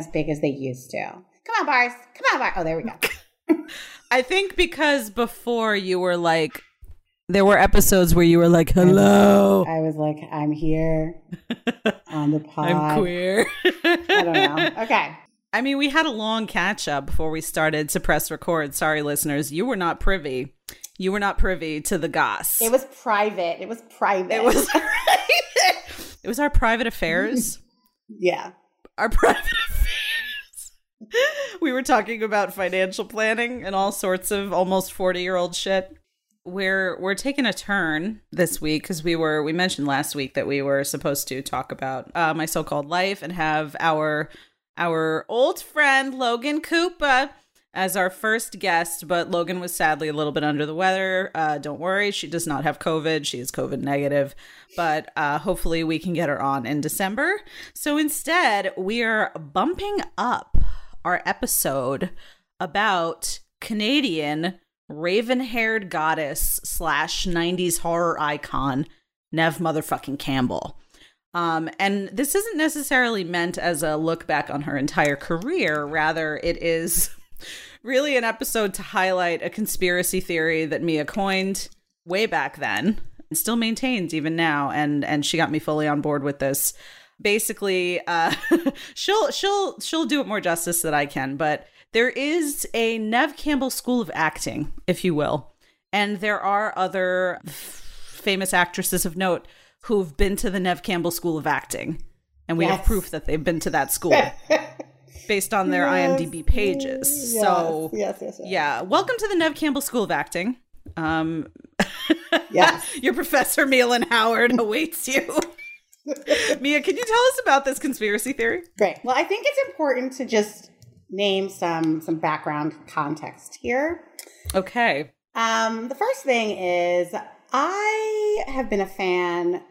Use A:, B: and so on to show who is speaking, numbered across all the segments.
A: as big as they used to. Come on, bars. Come on, bars. Oh, there we go.
B: I think because before you were like, there were episodes where you were like, hello.
A: I was like, I'm here on the pod.
B: I'm queer.
A: I don't know. Okay.
B: I mean, we had a long catch up before we started to press record. Sorry, listeners. You were not privy. You were not privy to the goss.
A: It was private. It was private.
B: It was private. It was our private affairs.
A: yeah.
B: Our private affairs. We were talking about financial planning and all sorts of almost 40 year old shit. We're we're taking a turn this week because we were we mentioned last week that we were supposed to talk about uh, my so called life and have our our old friend Logan Cooper as our first guest, but Logan was sadly a little bit under the weather. Uh, don't worry, she does not have COVID. She is COVID negative, but uh, hopefully we can get her on in December. So instead, we are bumping up our episode about Canadian raven haired goddess slash 90s horror icon, Nev motherfucking Campbell. Um, and this isn't necessarily meant as a look back on her entire career. Rather, it is really an episode to highlight a conspiracy theory that Mia coined way back then and still maintains even now. And and she got me fully on board with this. Basically, uh, she'll she'll she'll do it more justice than I can. But there is a Nev Campbell School of Acting, if you will, and there are other f- famous actresses of note who've been to the Nev Campbell School of Acting, and we
A: Yes.
B: have proof that they've been to that school based on their
A: Yes.
B: IMDb pages.
A: Yes,
B: so,
A: yes, yes, yes.
B: yeah, welcome to the Nev Campbell School of Acting. Um,
A: Yes.
B: your professor Milan Howard awaits you. Mia, can you tell us about this conspiracy theory?
A: Great. Well, I think it's important to just name some some background context here.
B: Okay.
A: Um, the first thing is I have been a fan,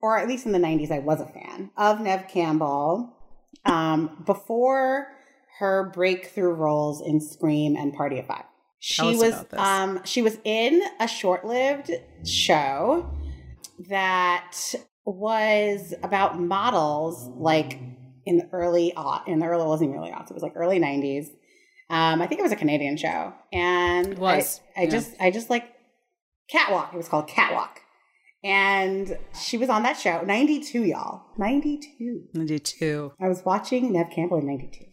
A: or at least in the '90s, I was a fan of Nev Campbell um, before her breakthrough roles in Scream and Party of Five. She was um, she was in a short-lived show that was about models like in the early aught in the early wasn't even early aughts it was like early 90s um i think it was a canadian show and
B: It was,
A: i, I
B: yeah.
A: just i just like catwalk it was called catwalk and she was on that show 92 y'all 92
B: I do too.
A: i was watching nev campbell in 92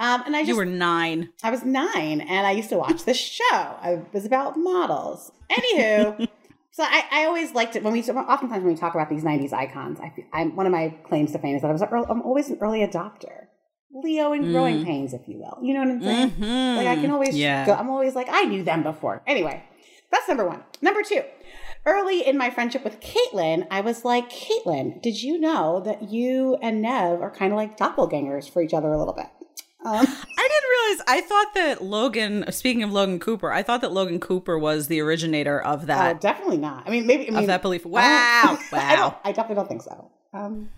A: um and i just
B: You were nine.
A: I was nine and I used to watch this show. It was about models. Anywho, so I, I always liked it when we oftentimes when we talk about these '90s icons. I, I'm one of my claims to fame is that I was a earl- I'm always an early adopter, Leo in growing pains, if you will. You know what I'm saying?
B: Mhm.
A: Like I can always
B: Yeah.
A: go. I'm always like I knew them before. Anyway, that's number one. Number two. Early in my friendship with Caitlin, I was like, Caitlin, did you know that you and Nev are kind of like doppelgangers for each other a little bit? Um,
B: didn't realize. I thought that Logan. Speaking of Logan Cooper, I thought that Logan Cooper was the originator of
A: Uh,
B: that
A: definitely not. I mean, maybe I mean,
B: of that belief.
A: I
B: Wow!
A: I,
B: Wow!
A: I definitely don't think so. Um,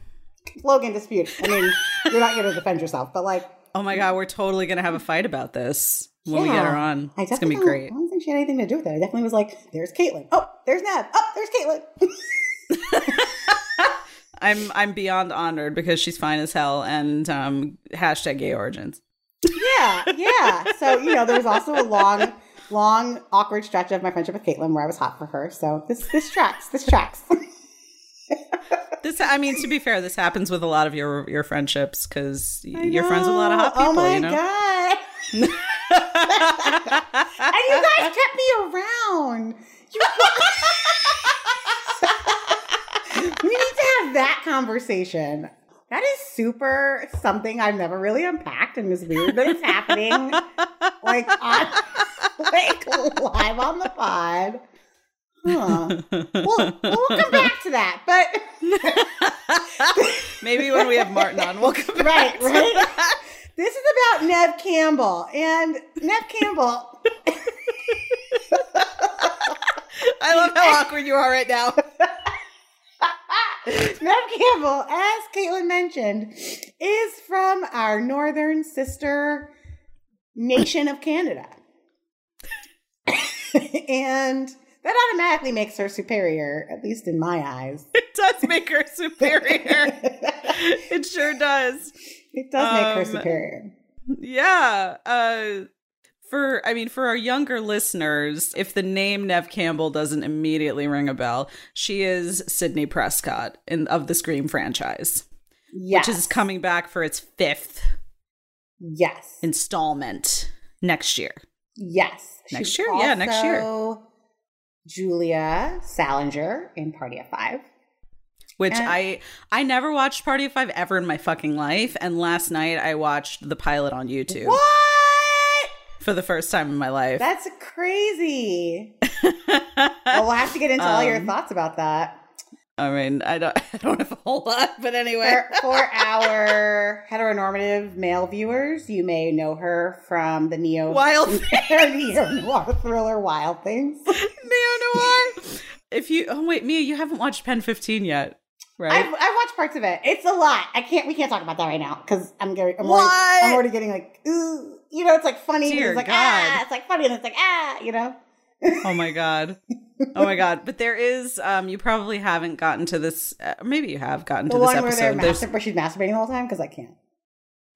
A: Logan dispute. I mean, you're not going to defend yourself, but like,
B: Oh my god, we're totally gonna have a fight about this when we get her on.
A: I
B: It's gonna be great.
A: I don't think she had anything to do with it. I definitely was like, "There's Caitlin. Oh, there's Nev. Oh, there's Caitlin."
B: I'm I'm beyond honored because she's fine as hell and um hashtag gay origins.
A: Yeah, yeah. So you know, there was also a long, long, awkward stretch of my friendship with Caitlin where I was hot for her. So this this tracks. This tracks.
B: This I mean to be fair, this happens with a lot of your your friendships because you're friends with a lot of hot oh people.
A: Oh my
B: you know.
A: god. and you guys kept me around. You- we need to have that conversation. That is super something I've never really unpacked and is weird that it's happening like on like live on the pod. Huh. Well, we'll come back to that, but
B: Maybe when we have Martin on, we'll come back.
A: right, right. This is about Nev Campbell and Nev Campbell.
B: I love how awkward you are right now.
A: Nev Campbell, as Caitlin mentioned, is from our northern sister nation of Canada. and that automatically makes her superior, at least in my eyes.
B: It does make her superior. it sure does.
A: It does make her
B: Um,
A: superior.
B: Yeah. Uh for I mean for our younger listeners, if the name Nev Campbell doesn't immediately ring a bell, she is Sidney Prescott in of the Scream franchise,
A: Yes.
B: which is coming back for its fifth
A: Yes.
B: installment next year.
A: Yes.
B: Next
A: She's
B: year? Yeah, next year.
A: Julia Salinger in Party of Five.
B: Which
A: And-
B: I I never watched Party of Five ever in my fucking life, and last night I watched the pilot on YouTube
A: What?
B: For the first time in my life.
A: That's crazy. well, we'll have to get into all your
B: Um,
A: thoughts about that.
B: I mean, I don't I don't have a whole lot, but anyway.
A: For, for our heteronormative male viewers, you may know her from the neo
B: Wild
A: neo noir thriller Wild Things.
B: Neo Noir. If you oh wait, Mia, you haven't watched Pen 15 yet, right?
A: I've, I watched parts of it. It's a lot. I can't. We can't talk about that right now because I'm getting. I'm I'm already getting like, ooh. You know, it's like funny.
B: Dear
A: it's like
B: God.
A: ah. It's like funny and it's like ah. You know.
B: oh my god. Oh my god. But there is um you probably haven't gotten to this uh, maybe you have gotten
A: The
B: to this
A: one where they're
B: episode.
A: Mastur- where she's masturbating the whole time because I can't.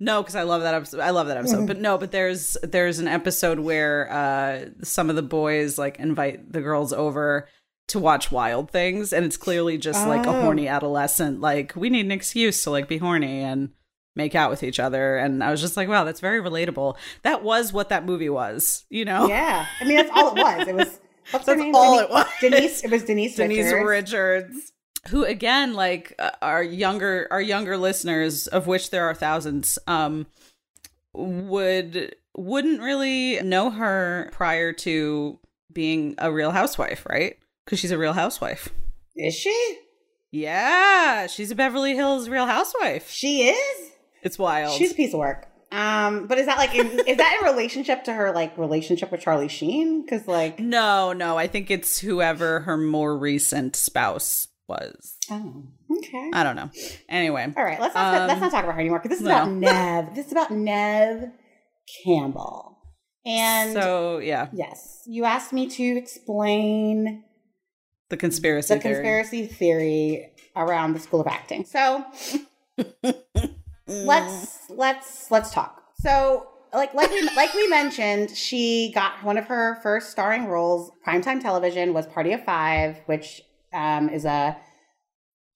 B: No, because I love that episode. I love that episode. But no, but there's there's an episode where uh some of the boys like invite the girls over to watch Wild Things, and it's clearly just like a
A: Oh.
B: horny adolescent. Like we need an excuse to like be horny and make out with each other. And I was just like, wow, that's very relatable. That was what that movie was. You know,
A: Yeah, I mean that's all it was. It was. What's her
B: That's
A: name?
B: all
A: Denise,
B: it was.
A: Denise. It was Denise.
B: Denise
A: Richards.
B: Richards. Who again, like uh, our younger our younger listeners, of which there are thousands, um, would wouldn't really know her prior to being a real housewife, right? Because she's a real housewife.
A: Is she?
B: Yeah, she's a Beverly Hills real housewife.
A: She is.
B: It's wild.
A: She's a piece of work. Um, but is that like in, is that in relationship to her like relationship with Charlie Sheen? Because like
B: no, no, I think it's whoever her more recent spouse was.
A: oh okay.
B: I don't know. Anyway,
A: All right, let's not
B: Um,
A: let's not talk about her anymore because this is
B: no.
A: about Nev. This is about Nev Campbell. And
B: so yeah,
A: yes, you asked me to explain
B: the conspiracy
A: the
B: theory.
A: conspiracy theory around the School of Acting. So let's let's let's talk. So like like we like we mentioned, she got one of her first starring roles. Primetime television was Party of Five, which um, is a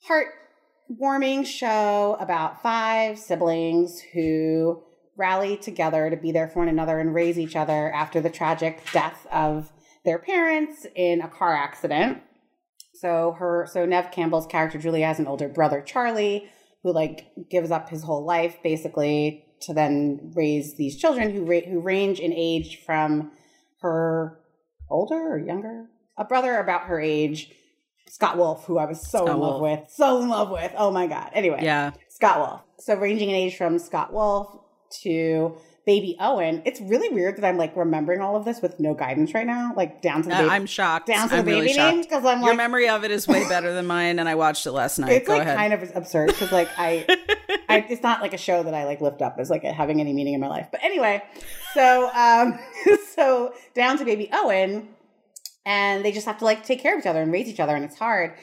A: heartwarming show about five siblings who rally together to be there for one another and raise each other after the tragic death of their parents in a car accident. So her so Nev Campbell's character Julia has an older brother Charlie who like gives up his whole life basically to then raise these children who ra- who range in age from her older or younger a brother about her age Scott Wolf who I was so
B: Scott
A: in love
B: Wolf.
A: with so in love with oh my god anyway
B: Yeah.
A: Scott Wolf so ranging in age from Scott Wolf to baby Owen it's really weird that I'm like remembering all of this with no guidance right now like down to the
B: Uh,
A: baby,
B: I'm shocked.
A: down to
B: I'm
A: the baby
B: really
A: names
B: shocked.
A: because I'm like, Your
B: memory of it is way better than mine, and I watched it last night.
A: it's
B: Go
A: like
B: ahead.
A: kind of absurd because like I, I it's not like a show that I like lift up as like having any meaning in my life. But anyway, so um so down to baby Owen, and they just have to like take care of each other and raise each other, and it's hard.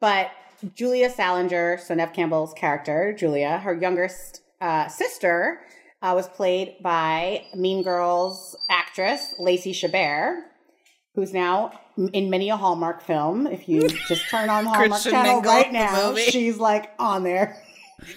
A: But Julia Salinger, so Nev Campbell's character, Julia, her youngest uh, sister, uh, was played by Mean Girls actress Lacey Chabert, who's now in many a Hallmark film. If you just turn on Hallmark
B: Christian
A: channel
B: Mingle,
A: right now, she's like on there.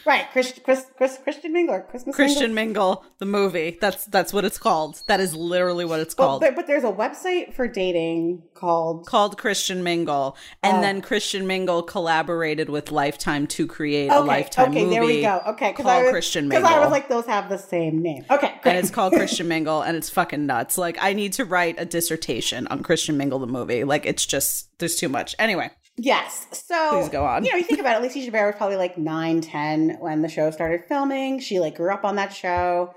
A: Right, Chris, Chris, Chris, Christian Mingle or Christmas
B: Christian
A: Mingle?
B: Mingle, the movie. That's that's what it's called. That is literally what it's
A: oh,
B: called.
A: there- but there's a website for dating called
B: called Christian Mingle, and
A: Oh.
B: then Christian Mingle collaborated with Lifetime to create a
A: Okay,
B: Lifetime
A: okay,
B: movie.
A: there we go. Okay,
B: called
A: was,
B: Christian
A: Because I
B: Mingle.
A: was like, those have the same name. Okay, great.
B: and it's called Christian Mingle, and it's fucking nuts. Like I need to write a dissertation on Christian Mingle the movie. Like it's just there's too much. Anyway,
A: Yes. So
B: Please go on.
A: You know, you think about it, Lacey Chabert was probably like 9, 10 when the show started filming. She like grew up on that show.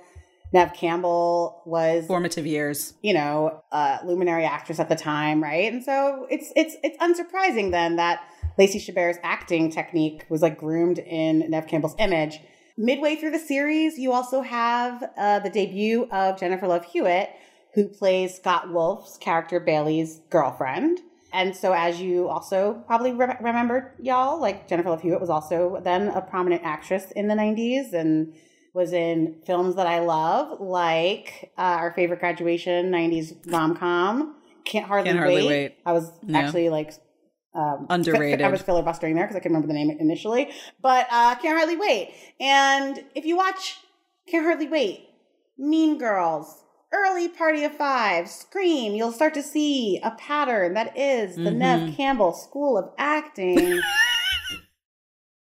A: Nev Campbell was
B: formative years.
A: you know, a luminary actress at the time, right? And so it's it's it's unsurprising then that Lacey Chabert's acting technique was like groomed in Nev Campbell's image. Midway through the series, you also have uh, the debut of Jennifer Love Hewitt, who plays Scott Wolf's character Bailey's girlfriend. And so, as you also probably re- remember, y'all, like Jennifer Love Hewitt was also then a prominent actress in the 90s and was in films that I love, like uh, our favorite graduation 90s rom com, Can't Hardly,
B: Can't Hardly
A: Wait.
B: Wait.
A: I was
B: Yeah.
A: actually like um,
B: Underrated.
A: I was filibustering there because I couldn't remember the name initially, but uh, Can't Hardly Wait. And if you watch Can't Hardly Wait, Mean Girls, Early Party of Five, Scream, you'll start to see a pattern that is the Nev
B: Mhm.
A: Campbell School of Acting.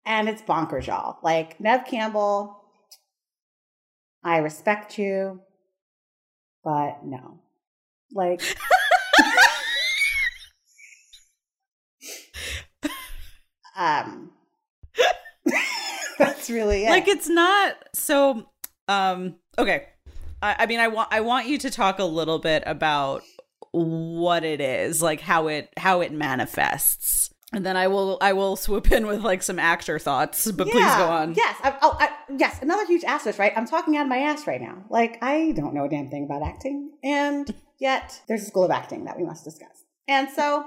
A: and it's bonkers, y'all. Like, Nev Campbell, I respect you, but no. Like, um, that's really it.
B: Like it's not so um okay. I, I mean I want I want you to talk a little bit about what it is, like how it how it manifests. And then I will I will swoop in with like some actor thoughts, but please go on.
A: Yes. I, oh, I, yes. Another huge asterisk, right? I'm talking out of my ass right now. Like, I don't know a damn thing about acting. And yet, there's a school of acting that we must discuss. And so,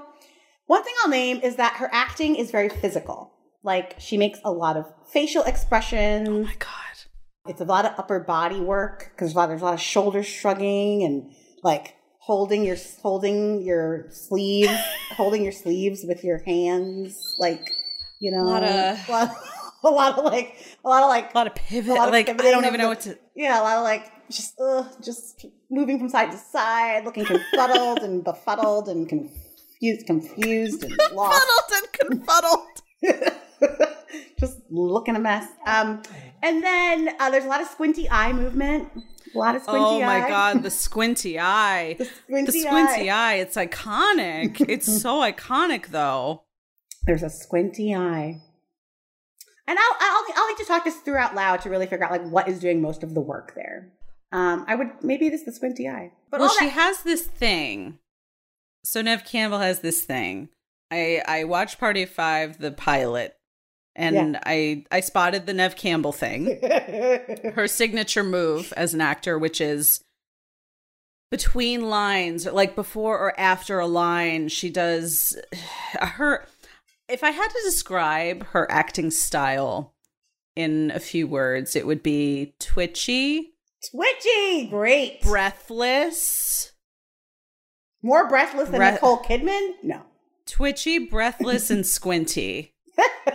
A: one thing I'll name is that her acting is very physical. Like, she makes a lot of facial expressions.
B: Oh my god.
A: It's a lot of upper body work because there's a lot, there's a lot of shoulder shrugging and like holding your holding your sleeve, holding your sleeves with your hands, like you know,
B: A lot of-
A: a lot, a lot of like a lot of like
B: A lot of pivot.
A: Lot of
B: like I
A: pivoting
B: don't even know what to
A: yeah, a lot of like just uh, just moving from side to side, looking confuddled and befuddled and confused, confused and lost.
B: fuddled and confuddled.
A: just looking a mess. Um, and then uh, there's a lot of squinty eye movement. A lot of squinty
B: Oh my god, the squinty eye.
A: The squinty,
B: the squinty
A: eye.
B: eye. It's iconic. it's so iconic though.
A: There's a squinty eye. And I'll, I'll I'll need to talk this through out loud to really figure out like what is doing most of the work there. Um, I would maybe it is the squinty eye, but
B: well, she
A: that,
B: has this thing. So Nev Campbell has this thing. I I watched Party of Five, the pilot, and I I spotted the Nev Campbell thing. Her signature move as an actor, which is between lines, like before or after a line, she does her. If I had to describe her acting style in a few words, it would be twitchy,
A: twitchy, great,
B: breathless.
A: more breathless than
B: Breath-
A: Nicole Kidman. No,
B: twitchy, breathless, and squinty.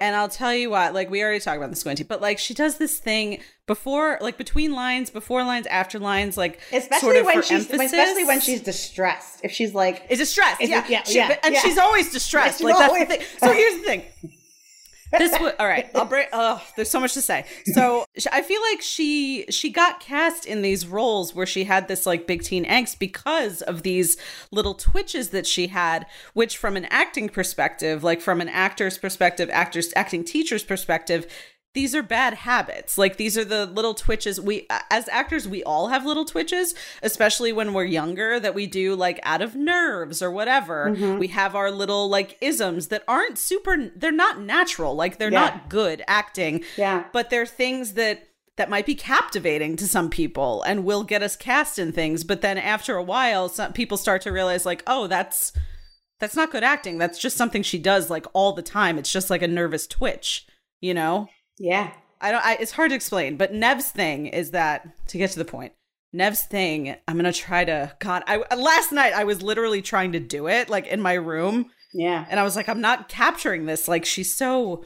B: And I'll tell you what, like we already talked about the squinty, but like she does this thing before, like between lines, before lines, after lines, like
A: especially
B: sort of
A: when she's
B: emphasis.
A: especially when she's distressed. If she's like,
B: is distressed.
A: Is
B: yeah,
A: yeah,
B: She-
A: yeah,
B: and
A: yeah.
B: she's always distressed.
A: She's
B: like that's the thing. So here's the thing. This was all right. I'll break. Oh, there's so much to say. So I feel like she she got cast in these roles where she had this like big teen angst because of these little twitches that she had, which from an acting perspective, like from an actor's perspective, actors acting teacher's perspective. These are bad habits. Like these are the little twitches we as actors we all have little twitches, especially when we're younger that we do like out of nerves or whatever. Mm-hmm. We have our little like isms that aren't super they're not natural. Like they're
A: Yeah.
B: not good acting.
A: Yeah.
B: But they're things that that might be captivating to some people and will get us cast in things, but then after a while some people start to realize like, "Oh, that's that's not good acting. That's just something she does like all the time. It's just like a nervous twitch, you know?"
A: Yeah,
B: I don't. I, it's hard to explain, but Nev's thing is that to get to the point. Nev's thing. I'm gonna try to. God, I last night I was literally trying to do it like in my room,
A: yeah.
B: and I was like, I'm not capturing this. Like she's so.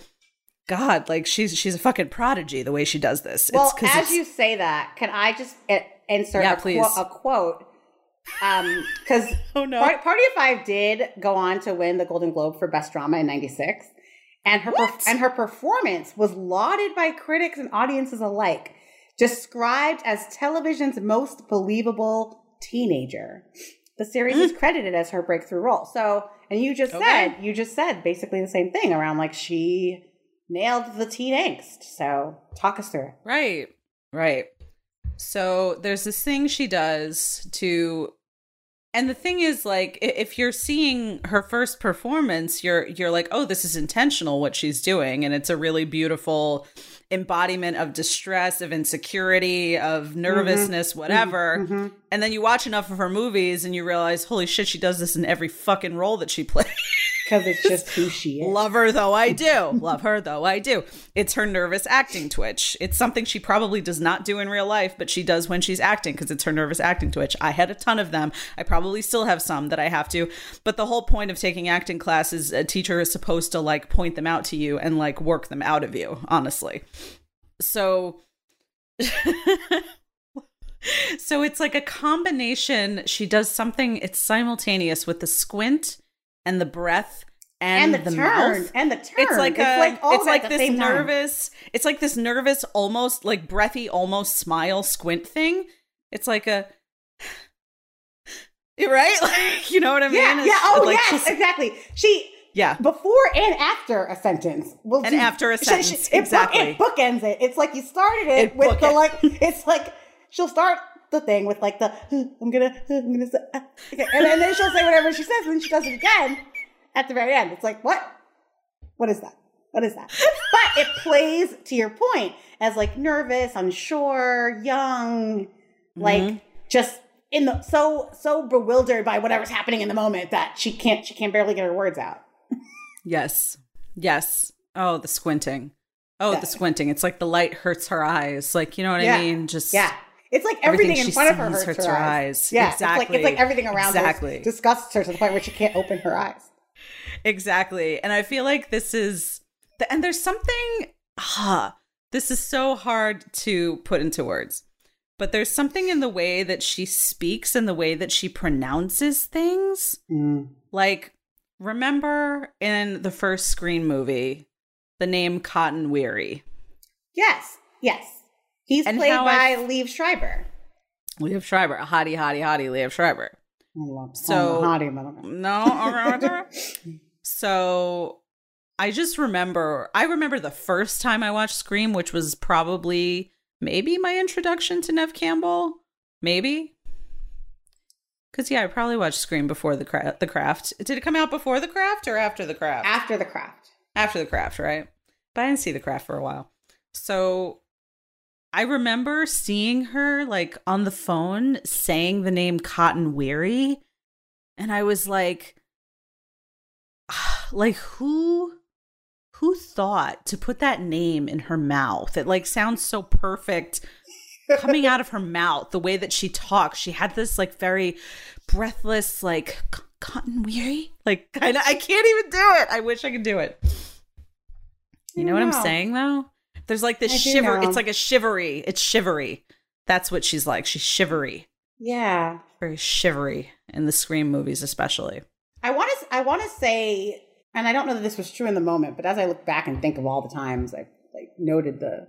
B: God, like she's she's a fucking prodigy the way she does this.
A: Well, as you say that, can I just insert
B: Yeah,
A: a. Quote, a quote? Um, because
B: Oh, no.
A: Party, Party of Five did go on to win the Golden Globe for Best Drama in '96, and her perf- and her performance was lauded by critics and audiences alike, described as television's most believable teenager. The series is hmm. credited as her breakthrough role. So, and you just.
B: Okay.
A: said you just said basically the same thing around like she nailed the teen angst. So, talk us through it.
B: Right. Right. So there's this thing she does to And the thing is, like, if you're seeing her first performance, you're you're like, oh, this is intentional what she's doing, and it's a really beautiful embodiment of distress, of insecurity, of mm-hmm. nervousness, mm-hmm. whatever. Mm-hmm. And then you watch enough of her movies, and you realize, holy shit, she does this in every fucking role that she plays.
A: Because it's just who she is.
B: Love her though I do. Love her though I do. It's her nervous acting twitch. It's something she probably does not do in real life, but she does when she's acting because it's her nervous acting twitch. I had a ton of them. I probably still have some that I have to. But the whole point of taking acting class is a teacher is supposed to like point them out to you and like work them out of you, honestly. So so it's like a combination. She does something, it's simultaneous with the squint and the breath and,
A: and the,
B: the
A: turn
B: mouth.
A: and the turn.
B: It's like a,
A: all
B: it's like this
A: same time.
B: nervous, it's like this nervous, almost like breathy, almost smile squint thing. It's like a, right? Like, you know what I mean?
A: Yeah,
B: It's
A: yeah. Oh,
B: like
A: yes, exactly. She
B: yeah.
A: before and after a sentence. Will
B: And
A: do-
B: after a sentence,
A: she- it book-
B: exactly.
A: It bookends it. It's like you started it,
B: It
A: with the
B: bookend-
A: like. It's like she'll start the thing with like the I'm gonna I'm gonna say, uh," okay, and, then- then she'll say whatever she says, and then she does it again at the very end. It's like what? What is that? What is that? but it plays to your point as like nervous, unsure, young, like
B: Mhm.
A: just in the so so bewildered by whatever's happening in the moment that she can't she can't barely get her words out.
B: Yes. Yes. Oh, the squinting. Oh,
A: Yeah.
B: the squinting. It's like the light hurts her eyes. Like, you know what
A: Yeah.
B: I mean? Just
A: Yeah. It's like everything, in
B: she
A: front of her
B: sees
A: hurts, her eyes. Yeah, It's like, it's like everything around
B: Exactly.
A: her disgusts her to the point where she can't open her eyes.
B: Exactly. And I feel like this is, and there's something, ah, this is so hard to put into words, but there's something in the way that she speaks and the way that she pronounces things. Like, remember in the first Scream movie, the name Cotton Weary?
A: Yes, yes. He's
B: And
A: played by
B: I-
A: Liev Schreiber.
B: Liev Schreiber, hottie, hottie, hottie, Liev Schreiber.
A: I love
B: So-
A: hottie.
B: No, so I just remember I remember the first time I watched Scream, which was probably maybe my introduction to Nev Campbell. Maybe. Cause yeah, I probably watched Scream before the cra- the craft. Did it come out before the craft or after the craft?
A: after the craft.
B: after the craft, right? But I didn't see the craft for a while. So I remember seeing her like on the phone saying the name Cotton Weary. And I was like, like who who thought to put that name in her mouth? It like sounds so perfect coming out of her mouth, the way that she talks. She had this like very breathless, like cotton weary, like kind of. I can't even do it. I wish I could do it. You know what I'm saying though? There's like this
A: I
B: shiver. It's like a shivery. It's shivery. That's what she's like. She's shivery,
A: Yeah.
B: very shivery in the Scream movies, especially.
A: I want to. I want to say, and I don't know that this was true in the moment, but as I look back and think of all the times I like noted the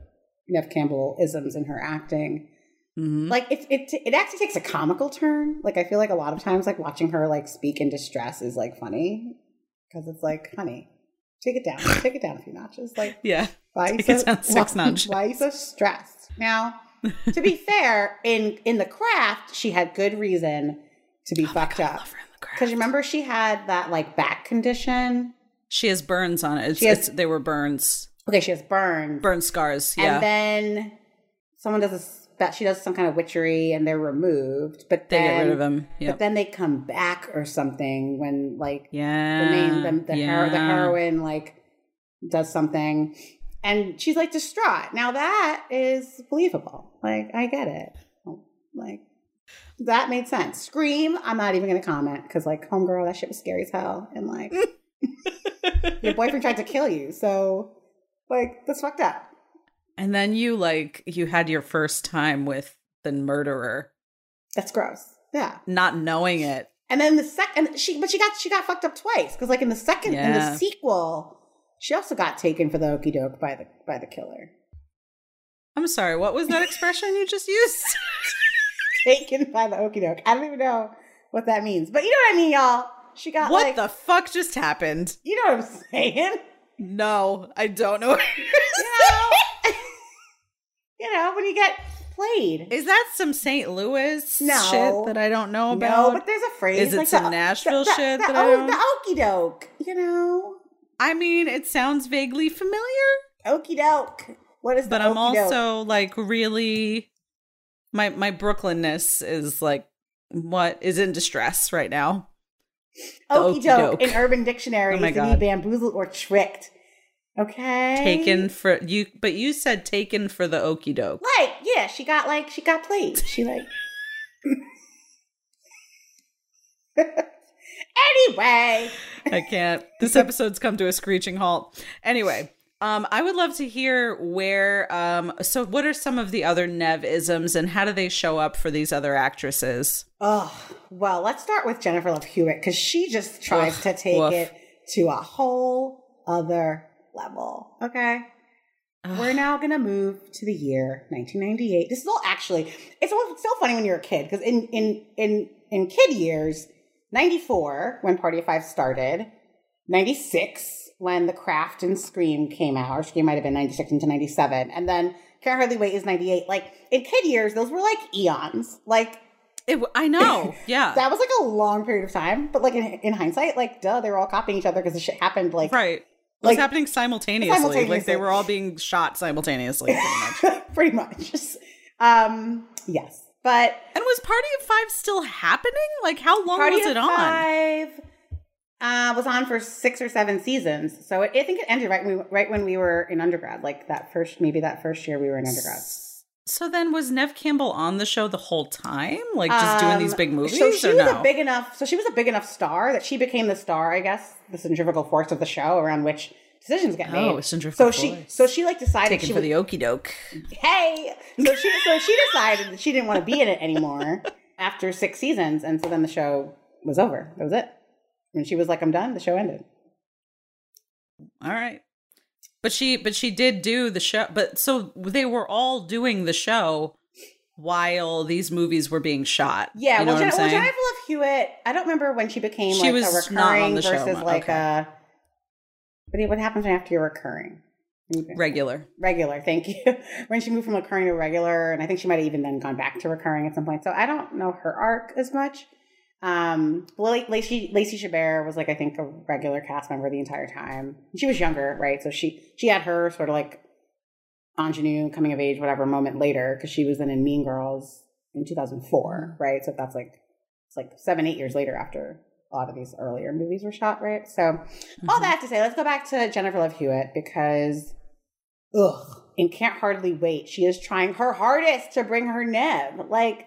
A: Nev Campbell isms in her acting,
B: Mhm.
A: like it, it it actually takes a comical turn. Like I feel like a lot of times, like watching her like speak in distress is like funny because it's like, honey, take it down, take it down a few notches. Like
B: Yeah.
A: Why
B: Take it down six
A: why,
B: notches.
A: why are you so stressed? Now, to be fair, in in the craft, she had good reason to be
B: Oh
A: fucked
B: God,
A: up.
B: love her in the Craft.
A: Because remember, she had that like back condition.
B: She has burns on it. It's,
A: She has-
B: they were burns,
A: Okay, she has burns,
B: burn scars. Yeah,
A: and then someone does a spe- she does some kind of witchery, and they're removed. But
B: they
A: then,
B: get rid of them.
A: But then they come back or something when like
B: yeah,
A: the main the the, hero, the
B: yeah.
A: heroine like does something, and she's like distraught. Now that is believable. Like I get it. Like that made sense. Scream. I'm not even going to comment because like homegirl, that shit was scary as hell, and like your boyfriend tried to kill you. So like that's fucked up.
B: And then you like you had your first time with the murderer,
A: That's gross. Yeah.
B: not knowing it.
A: And then the second, she but she got she got fucked up twice because like in the second in the sequel, she also got taken for the okey doke by the by the killer.
B: I'm sorry. What was that expression you just used?
A: taken by the okey doke. I don't even know what that means, but you know what I mean, y'all. She got
B: what
A: like
B: the fuck just happened?
A: you know what I'm saying.
B: No, I don't know.
A: You know, you know when you get played?
B: Is that some St. Louis
A: No.
B: shit that I don't know about?
A: No, but there's a phrase.
B: Is it
A: like
B: some
A: the-
B: Nashville
A: the, the,
B: shit that I don't-
A: the okey doke. You know,
B: I mean, it sounds vaguely familiar,
A: okey doke. What is the
B: but I'm also like really my my Brooklynness is like what is in distress right now.
A: okey doke in Urban Dictionary
B: Oh
A: is to be bamboozled or tricked. Okay,
B: Taken for you, but you said taken for the okey doke.
A: Like, yeah, she got like she got played. She like. anyway,
B: I can't. This episode's come to a screeching halt. Anyway, um, I would love to hear where. Um, so, what are some of the other Nev isms, and how do they show up for these other actresses?
A: oh well, let's start with Jennifer Love Hewitt because she just tries
B: Woof,
A: to take
B: woof.
A: it to a whole other level. Okay. We're now gonna move to the year 1998. This is all actually it's all- so funny when you're a kid because in in in in kid years, 94 when Party of Five started, 96 when The Craft and Scream came out, or Scream might have been 96 into 97, and then Can't Hardly Wait is 98. Like in kid years, those were like eons. Like
B: It, I know. Yeah.
A: that was like a long period of time. But like in, in hindsight, like duh, they were all copying each other because the shit happened like
B: right. It was
A: like-
B: happening simultaneously. Like they were all being shot simultaneously, pretty much.
A: pretty much. Um, yes, but
B: And was Party of Five still happening? Like, how long
A: Party
B: was it on?
A: Five uh, was on for six or seven seasons. So it, I think it ended right when we, right when we were in undergrad, like that first maybe that first year we were in undergrad.
B: So then, was Nev Campbell on the show the whole time, like just doing these
A: Um,
B: big movies,
A: So she
B: or
A: was
B: no?
A: a big enough. So she was a big enough star that she became the star. I guess the centrifugal force of the show around which decisions get made.
B: Oh, centrifugal
A: So she, so she like decided
B: Taken
A: she
B: for the okey doke.
A: hey. So she, so she decided that she didn't want to be in it anymore after six seasons, and so then the show was over. That was it. When she was like, "I'm done," the show ended.
B: All right. But she but she did do the show but so they were all doing the show while these movies were being shot.
A: Yeah,
B: you know
A: well,
B: what I'm
A: Jen- well,
B: saying?
A: Jennifer Love Hewitt. I don't remember when she became
B: She
A: like a
B: was on
A: recurring
B: the
A: versus like
B: okay.
A: a. What, what happens after you're recurring?
B: Regular.
A: regular. Thank you. when she moved from recurring to regular, and I think she might have even then gone back to recurring at some point. So I don't know her arc as much. Um, Lacey, Lacey, Lacey Chabert was like I think a regular cast member the entire time. She was younger, right? So she she had her sort of like ingenue coming of age whatever moment later because she was then in Mean Girls in 2004, right? So that's like it's like seven eight years later after a lot of these earlier movies were shot, right? So all mm-hmm. that to say, let's go back to Jennifer Love Hewitt because, ugh, and can't hardly wait. She is trying her hardest to bring her Nev, like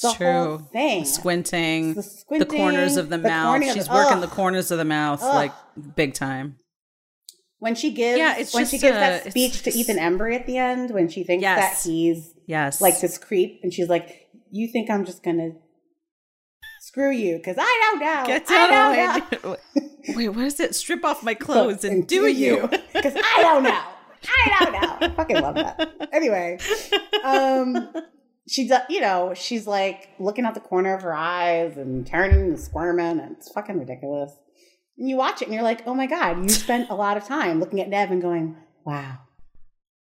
A: the
B: It's
A: whole
B: true.
A: thing.
B: Squinting,
A: The
B: the, corners of the,
A: the
B: mouth.
A: of
B: She's
A: the-
B: working
A: ugh.
B: the corners of the mouth
A: Ugh.
B: like big time.
A: when she gives,
B: Yeah, it's
A: when she gives
B: a-
A: that speech to Ethan Embry at the end, when she thinks
B: Yes.
A: that he's
B: Yes.
A: like this creep, and she's like, "You think I'm just gonna screw you? Because I don't know.
B: Get
A: I
B: down
A: don't know.
B: on my Wait, what is it? Strip off my clothes and do you.
A: Because I don't know. I don't know. I fucking love that. Anyway, um, she does, you know, she's like looking out the corner of her eyes and turning and squirming, and it's fucking ridiculous. And you watch it and you're like, oh my God, you spent a lot of time looking at Nev and going, wow,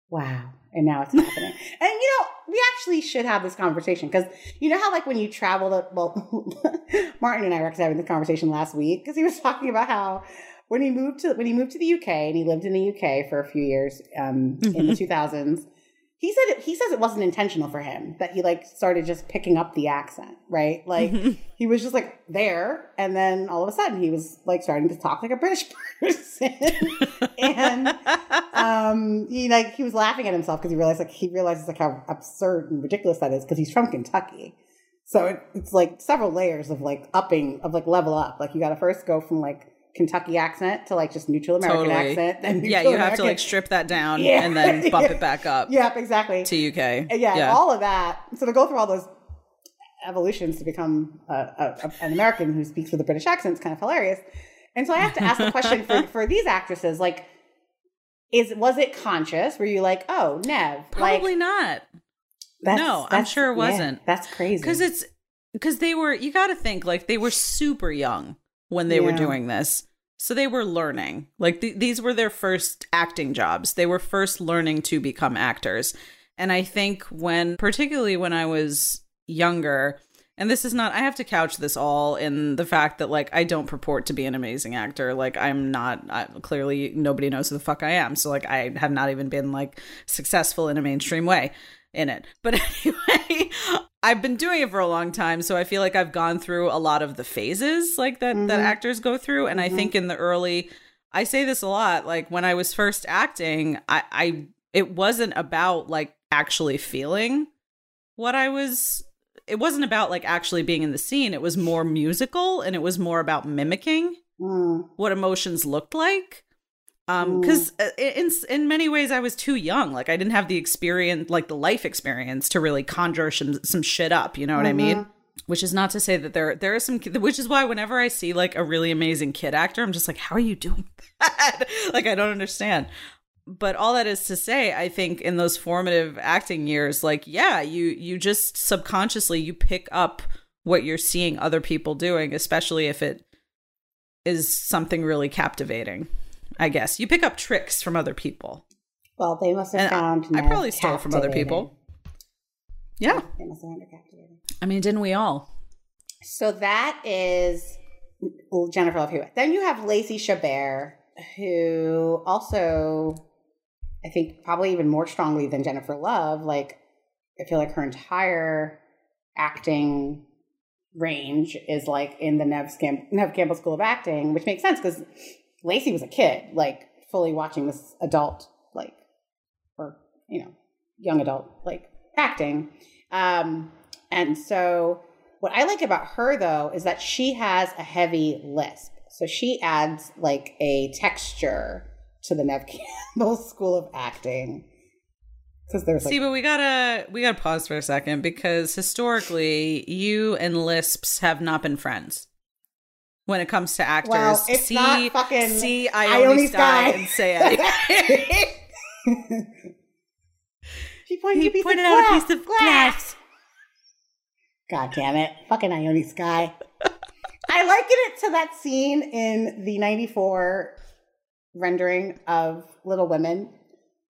A: wow. And now it's happening. and you know, we actually should have this conversation because you know how, like, when you travel to, well, Martin and I were having the conversation last week because he was talking about how when he moved to when he moved to the UK and he lived in the UK for a few years um, in the 2000s. He said it, he says it wasn't intentional for him that he like started just picking up the accent, right? Like he was just like there, and then all of a sudden he was like starting to talk like a British person, and um, he like he was laughing at himself because he realized like he realizes like how absurd and ridiculous that is because he's from Kentucky. So it, it's like several layers of like upping of like level up. Like you got to first go from like Kentucky accent to like just neutral American
B: Totally.
A: accent. Then
B: yeah, you have to like strip that down
A: Yeah.
B: and then bump it back up
A: Yep, exactly.
B: to UK.
A: yeah, all of that. So to go through all those evolutions to become a, a, an American who speaks with a British accent is kind of hilarious. And so I have to ask the question for, for these actresses, like, is was it conscious? Were you like, oh, Nev,
B: Probably
A: like,
B: not.
A: that's,
B: no, I'm sure it wasn't.
A: that's crazy.
B: Because it's because they were you got to think like they were super young when they were doing this so they were learning like th- these were their first acting jobs they were first learning to become actors And I think when, particularly when I was younger, and this is not, I have to couch this all in the fact that, like, I don't purport to be an amazing actor. Like, I'm not, I, clearly, nobody knows who the fuck I am. So, like, I have not even been, like, successful in a mainstream way in it. But anyway, I've been doing it for a long time, so I feel like I've gone through a lot of the phases like that
A: Mm-hmm.
B: that actors go through. And I think in the early I say this a lot, like when I was first acting, I, I it wasn't about like actually feeling what I was it wasn't about like actually being in the scene. It was more musical and it was more about mimicking
A: Mm.
B: what emotions looked like um because in in many ways i was too young. Like i didn't have the experience like the life experience to really conjure some some shit up you know what i mean? Which is not to say that there there are some which is why whenever i see like a really amazing kid actor i'm just like how are you doing that? Like i don't understand. But all that is to say i think in those formative acting years like yeah you you just subconsciously you pick up what you're seeing other people doing especially if it is something really captivating i guess you pick up tricks from other people
A: Well, they must have
B: And
A: found.
B: I
A: Ned
B: probably stole from other people. yeah
A: They must have found her captivating.
B: i mean didn't we all
A: So that is Jennifer Love Hewitt. Then you have Lacey Chabert, who also, I think, probably even more strongly than Jennifer Love. Like, I feel like her entire acting range is like in the Nev, Scam- Nev Campbell School of Acting, which makes sense because Lacey was a kid, like fully watching this adult, like, or you know, young adult, like acting. Um, and so, what I like about her though is that she has a heavy lisp, so she adds like a texture to the Nev Campbell School of Acting. Because there's like,
B: See, but we gotta we gotta pause for a second because historically, you and lisps have not been friends. When it comes to actors,
A: Well, it's
B: see,
A: not fucking
B: see
A: Ione
B: Ione.
A: Skye
B: and say it.
A: she pointed,
B: He
A: a piece
B: pointed out a piece of glass.
A: God damn it. Fucking Ione Skye. I liken it to that scene in the 94 rendering of Little Women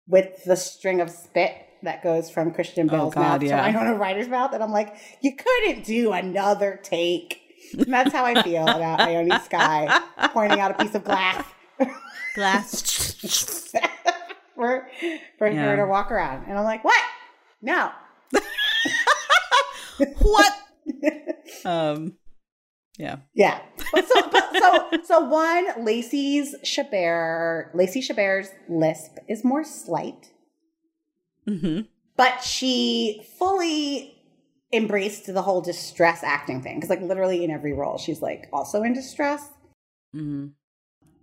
A: with the string of spit that goes from Christian oh, Bale's
B: Oh, God,
A: mouth
B: yeah.
A: to Winona Ryder's mouth. And I'm like, you couldn't do another take. And that's how I feel about Ione Skye pointing out a piece of glass
B: glass.
A: for, for
B: Yeah.
A: her to walk around. And I'm like, what? No.
B: what? um, yeah.
A: Yeah. But so, but so, so one, Lacey's Chabert, Lacey Chabert's lisp is more slight,
B: hmm
A: but she fully embraced the whole distress acting thing. Cause like literally in every role, she's like also in distress.
B: hmm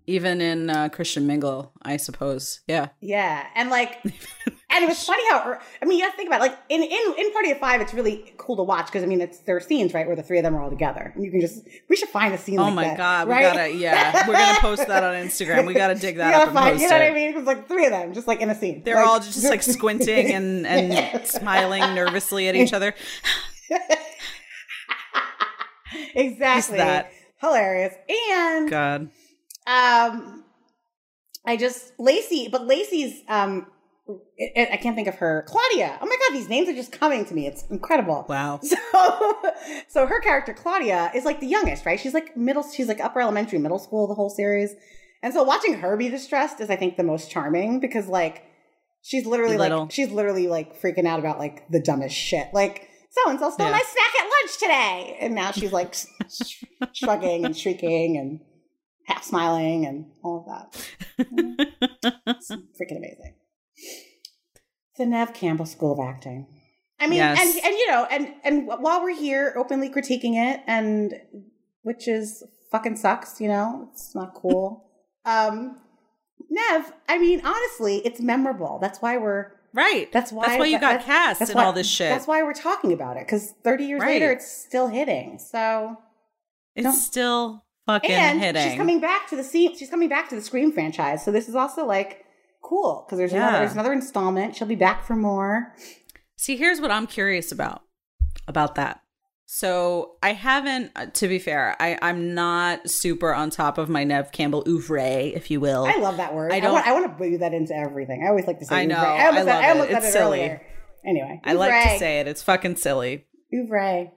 B: Even in uh, Christian Mingle, I suppose. Yeah.
A: Yeah. And like, and it was funny how, I mean, you have to think about it. Like in, in, in Party of Five, it's really cool to watch. Cause I mean, it's, there are scenes, right, where the three of them are all together. And you can just, we should find a scene
B: Oh
A: like
B: my
A: that,
B: god, we
A: right?
B: gotta yeah, we're gonna post that on Instagram. We gotta dig that up
A: gotta
B: and
A: find,
B: post
A: you know
B: it.
A: what I mean? It was like three of them, just like in a scene.
B: They're
A: Like-
B: all just like squinting and and smiling nervously at each other.
A: exactly.
B: that.
A: Hilarious. And
B: God.
A: um I just Lacey, but Lacey's um I I can't think of her. Claudia. Oh my god, these names are just coming to me. It's incredible.
B: Wow.
A: So, so her character Claudia is like the youngest, right? She's like middle. She's like upper elementary, middle school, the whole series. And so watching her be distressed is, I think, the most charming because like she's literally
B: Little.
A: like she's literally like freaking out about like the dumbest shit. Like so and so stole
B: Yeah.
A: my snack at lunch today, and now she's like sh- shrugging and shrieking and half smiling and all of that. It's freaking amazing. The Nev Campbell School of Acting. I mean,
B: Yes.
A: and and you know, and and while we're here openly critiquing it, and which is fucking sucks, you know, it's not cool. um, Nev, I mean, honestly, it's memorable. That's why we're.
B: Right.
A: That's why.
B: That's why you
A: that-
B: got
A: that's-
B: cast
A: that's
B: and
A: why-
B: all this shit.
A: That's why we're talking about it because thirty years
B: Right.
A: later, it's still hitting. So
B: it's
A: don't-
B: still fucking
A: and
B: hitting.
A: she's coming back to the scene. She's coming back to the Scream franchise. So this is also like cool because there's another
B: Yeah.
A: there's another installment. She'll be back for more.
B: See, here's what I'm curious about about that. So I haven't, uh, to be fair, I, I'm not super on top of my Nev Campbell oeuvre, if you will.
A: I love that word.
B: I
A: I,
B: don't-
A: want I want to breathe that into everything. I always like to say.
B: I know.
A: oeuvre. I almost,
B: I love
A: I almost
B: it.
A: said
B: It's
A: it
B: silly.
A: earlier. Anyway,
B: I like to say it. It's fucking silly.
A: Ouvray.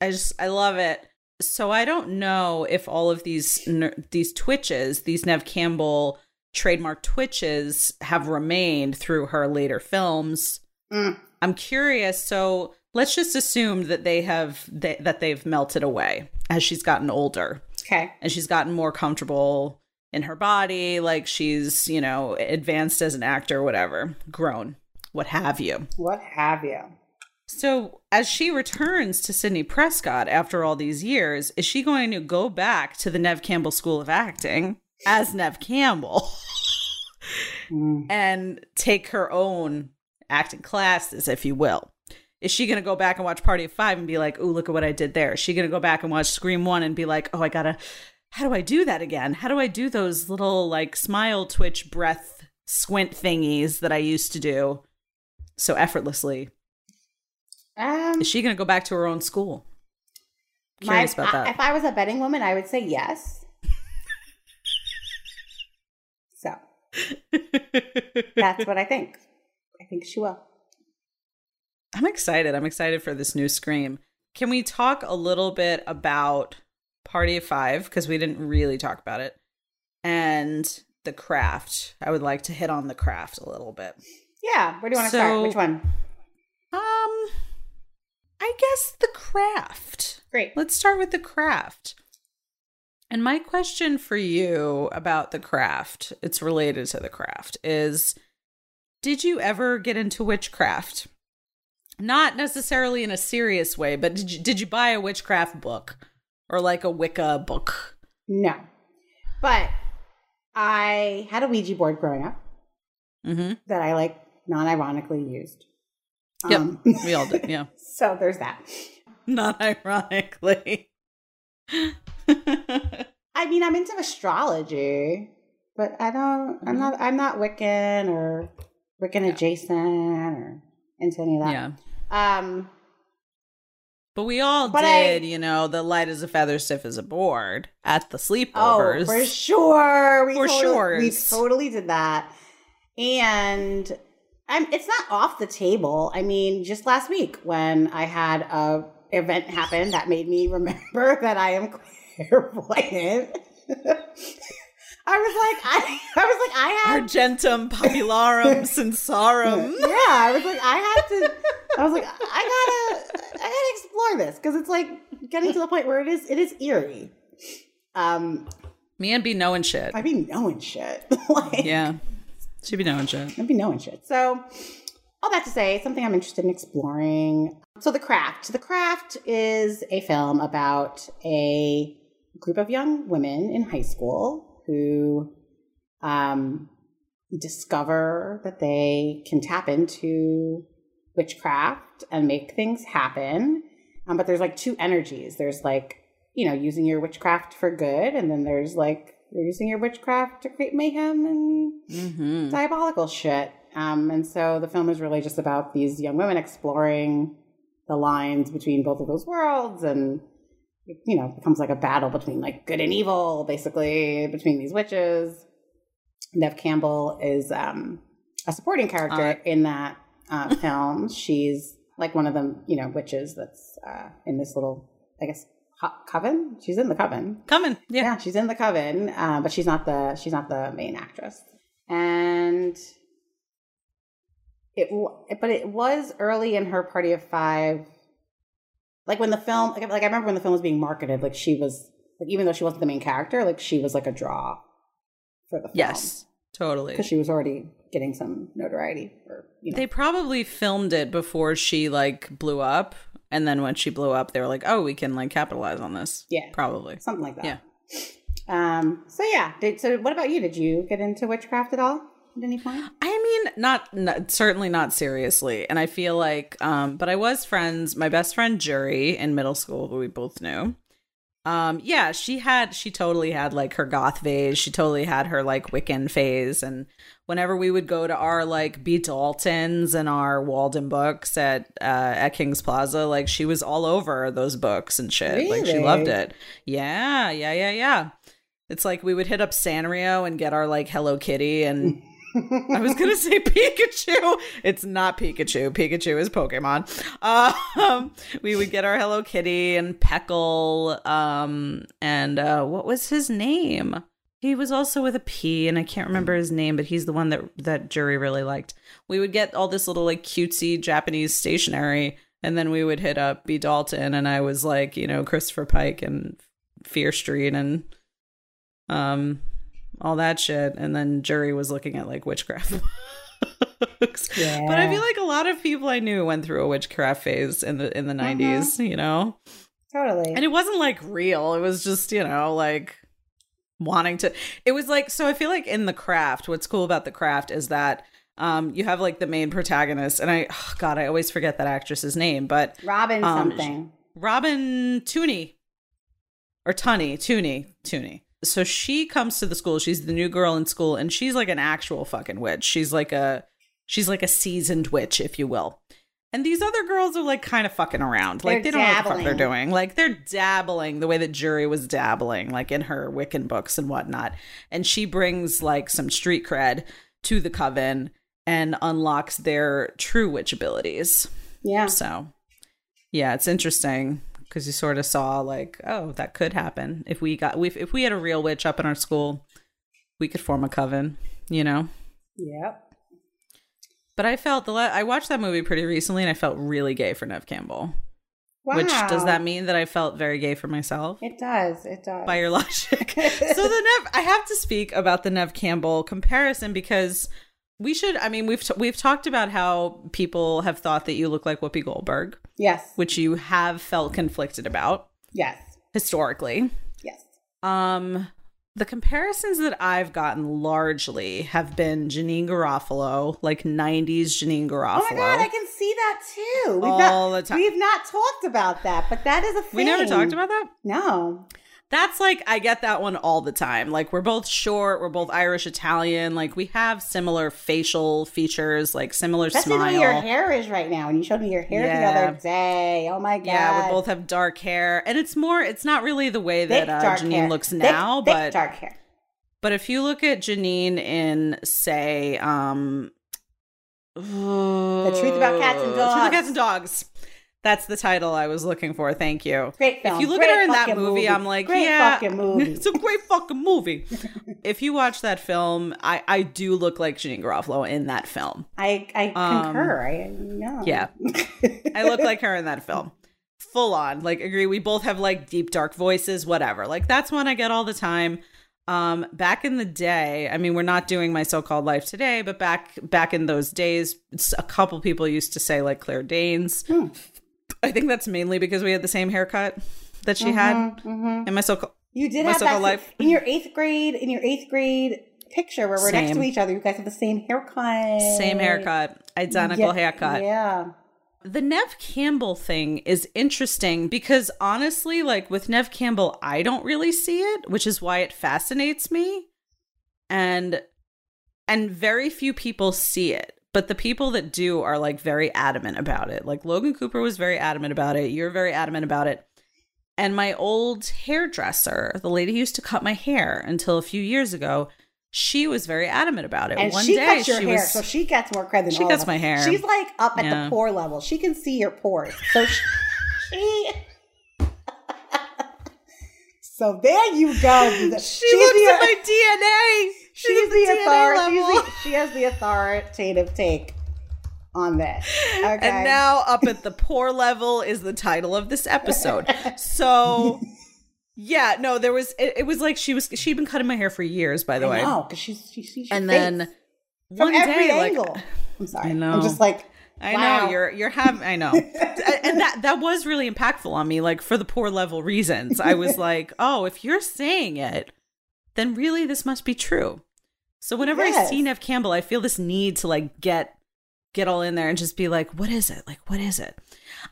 B: I just I love it. So I don't know if all of these these twitches, these Nev Campbell trademark twitches, have remained through her later films.
A: Mm.
B: I'm curious. So let's just assume that they have they, that they've melted away as she's gotten older
A: Okay.
B: and she's gotten more comfortable in her body, like she's you know advanced as an actor, whatever, grown, what have you.
A: What have you?
B: So, as she returns to Sidney Prescott after all these years, is she going to go back to the Nev Campbell School of Acting as Nev Campbell
A: Mm.
B: and take her own acting classes, if you will? Is she going to go back and watch Party of Five and be like, oh, look at what I did there? Is she going to go back and watch Scream One and be like, oh, I got to, how do I do that again? How do I do those little like smile, twitch, breath, squint thingies that I used to do so effortlessly?
A: Um,
B: Is she going to go back to her own school? Curious
A: my-
B: about
A: I- If I was a betting woman, I would say yes. so that's what I think. I think she will.
B: I'm excited. I'm excited for this new Scream. Can we talk a little bit about Party of Five? Because we didn't really talk about it. And the craft. I would like to hit on the craft a little bit.
A: Yeah. Where do you want to
B: So-
A: start? Which one?
B: Um, I guess the craft.
A: Great.
B: Let's start with the craft. And my question for you about the craft, it's related to the craft, is did you ever get into witchcraft? Not necessarily in a serious way, but did you, did you buy a witchcraft book or like a Wicca book?
A: No. But I had a Ouija board growing up
B: Mm-hmm.
A: that I like non ironically used.
B: Yep.
A: Um,
B: We all did. Yeah.
A: so there's that.
B: Not ironically.
A: I mean, I'm into astrology, but I don't. I'm
B: Mhm.
A: not. I'm not Wiccan or Wiccan
B: Yeah.
A: adjacent or into any of that.
B: yeah.
A: Um.
B: But we all
A: But I-
B: did, you know, the light as a feather, stiff as a board at the
A: Oh,
B: sleepovers.
A: for sure. We
B: For
A: totally, We totally did that, and I'm. It's not off the table. I mean, just last week when I had a event happen that made me remember that I am clairvoyant. I was like, I, I was like, I had
B: Argentum popularum sensarum.
A: yeah, I was like, I had to. I was like, I gotta, I gotta explore this because it's like getting to the point where it is, it is eerie. Um,
B: Me and be knowing shit.
A: I'd be knowing shit. like,
B: Yeah. She'd be knowing shit.
A: I'd be knowing shit. So, all that to say, something I'm interested in exploring. So, The Craft. The Craft is a film about a group of young women in high school who um, discover that they can tap into witchcraft and make things happen. Um, but there's like two energies. There's like, you know, using your witchcraft for good, and then there's like you're using your witchcraft to create mayhem and
B: Mm-hmm.
A: diabolical shit. Um, and so the film is really just about these young women exploring the lines between both of those worlds and it, you know it becomes like a battle between like good and evil basically between these witches nev campbell is um, a supporting character in that uh, film she's like one of the you know witches that's uh, in this little i guess co- coven she's in the coven
B: Coven,
A: yeah.
B: Yeah.
A: she's in the coven, uh, but she's not the she's not the main actress. And it, but it was early in her Party of Five. Like when the film, like, like I remember when the film was being marketed, like she was like even though she wasn't the main character, like she was like a draw for the film.
B: Yes. Totally.
A: because she was already getting some notoriety. Or you know,
B: They probably filmed it before she like blew up. And then when she blew up, they were like, oh, we can like capitalize on this.
A: yeah,
B: Probably.
A: something like that.
B: Yeah.
A: Um. So yeah. Did, so what about you? Did you get into witchcraft at all at any point?
B: I mean, not, not certainly not seriously. And I feel like, um, but I was friends. My best friend Jury in middle school, who we both knew. Um, yeah, she had, she totally had like her goth phase. She totally had her like Wiccan phase. And whenever we would go to our like B Daltons and our Waldenbooks at uh, at Kings Plaza, like she was all over those books and shit. Like she loved it. Yeah, yeah, yeah, yeah. It's like we would hit up Sanrio and get our like Hello Kitty and I was gonna say Pikachu. It's not Pikachu. Pikachu is Pokemon. Um, we would get our Hello Kitty and Pekkle. Um, and uh, what was his name? He was also with a P, and I can't remember his name, but he's the one that that jury really liked. We would get all this little like cutesy Japanese stationery, and then we would hit up B Dalton, and I was like, you know, Christopher Pike and Fear Street and um all that shit and then jury was looking at like witchcraft books.
A: Yeah.
B: But I feel like a lot of people I knew went through a witchcraft phase in the in the 90s, you know.
A: Totally.
B: And it wasn't like real. It was just, you know, like wanting to It was like so I feel like in the craft, what's cool about the craft is that um you have like the main protagonist and I oh god, I always forget that actress's name, but
A: Robin
B: um,
A: something.
B: Robin Tooney or Tunney, Tooney, Tooney. So she comes to the school. She's the new girl in school, and she's like an actual fucking witch. She's like a she's like a seasoned witch, if you will. And these other girls are like kind of fucking around. Like
A: They're
B: they don't know what the fuck they're doing. Like they're dabbling the way that Jury was dabbling, like in her Wiccan books and whatnot. And she brings like some street cred to the coven and unlocks their true witch abilities.
A: Yeah.
B: So, yeah, it's interesting because you sort of saw like, oh, that could happen if we got if if we had a real witch up in our school, we could form a coven, you know.
A: Yep.
B: But I felt the la- I watched that movie pretty recently, and I felt really gay for Nev Campbell.
A: Wow.
B: Which does that mean that I felt very gay for myself?
A: It does. It does.
B: by your logic. so the Nev, I have to speak about the Nev Campbell comparison because we should. I mean, we've t- we've talked about how people have thought that you look like Whoopi Goldberg,
A: yes.
B: which you have felt conflicted about
A: Yes.
B: historically.
A: Yes.
B: Um, the comparisons that I've gotten largely have been Janeane Garofalo, like '90s Janeane Garofalo.
A: Oh my god, I can see that too. We've
B: All
A: not,
B: the time.
A: We've not talked about that, but that is a thing.
B: we never talked about that.
A: No.
B: That's like I get that one all the time. Like we're both short, we're both Irish Italian, like we have similar facial features, like similar
A: the
B: smile.
A: way your hair is right now. And you showed me your hair
B: Yeah.
A: the other day. Oh my god.
B: yeah, we both have dark hair, and it's more. It's not really the way
A: thick
B: that uh,
A: dark
B: Janeane
A: hair.
B: looks
A: Thick,
B: now,
A: thick,
B: but
A: dark hair.
B: but if you look at Janeane in say, um, the
A: Truth About Cats and
B: Truth About
A: Dogs.
B: Cats and Dogs. That's the title I was looking for. Thank you.
A: Great film.
B: If you look
A: Great
B: at her in that
A: fucking
B: movie, I'm like,
A: Great
B: yeah,
A: fucking movie.
B: it's a great fucking movie. if you watch that film, I I do look like Janeane Garofalo in that film.
A: I I
B: Um,
A: concur. I know.
B: Yeah, I look like her in that film. Full on, like agree. We both have like deep dark voices, whatever. Like that's one I get all the time. Um, back in the day, I mean, we're not doing my so-called life today, but back back in those days, a couple people used to say like Claire Danes.
A: Hmm.
B: I think that's mainly because we had the same haircut that she had
A: Mhm.
B: in my so-called.
A: You did
B: My
A: have that
B: life.
A: in your eighth grade. In your eighth grade picture where we're next to each other, you guys have the same haircut.
B: Same haircut, identical
A: Yeah,
B: haircut.
A: Yeah.
B: The Nev Campbell thing is interesting because honestly, like with Nev Campbell, I don't really see it, which is why it fascinates me. And and very few people see it. But the people that do are like very adamant about it. Like Logan Cooper was very adamant about it. You're very adamant about it. And my old hairdresser, the lady who used to cut my hair until a few years ago, she was very adamant about it.
A: And
B: One
A: she
B: day
A: cuts your
B: she
A: hair,
B: was
A: so she gets more credit than
B: She cuts my hair.
A: She's like up at
B: Yeah.
A: the pore level. She can see your pores. So she. she so there you go.
B: She
A: She's
B: looks at my DNA.
A: She's the
B: DNA
A: authority. the, she has the authoritative take on this. Okay.
B: And now up at the poor level is the title of this episode. So yeah, no, there was it, it was like she was she'd been cutting my hair for years, by the way.
A: No, because she's she sees
B: And
A: face
B: then
A: from
B: one
A: every
B: day,
A: angle.
B: like
A: I'm sorry.
B: I know.
A: I'm just like
B: I
A: wow.
B: know you're you're having I know. and that that was really impactful on me, like for the poor level reasons. I was like, oh, if you're saying it, then really this must be true. So whenever I see Nev Campbell, I feel this need to like get get all in there and just be like, what is it? Like, what is it?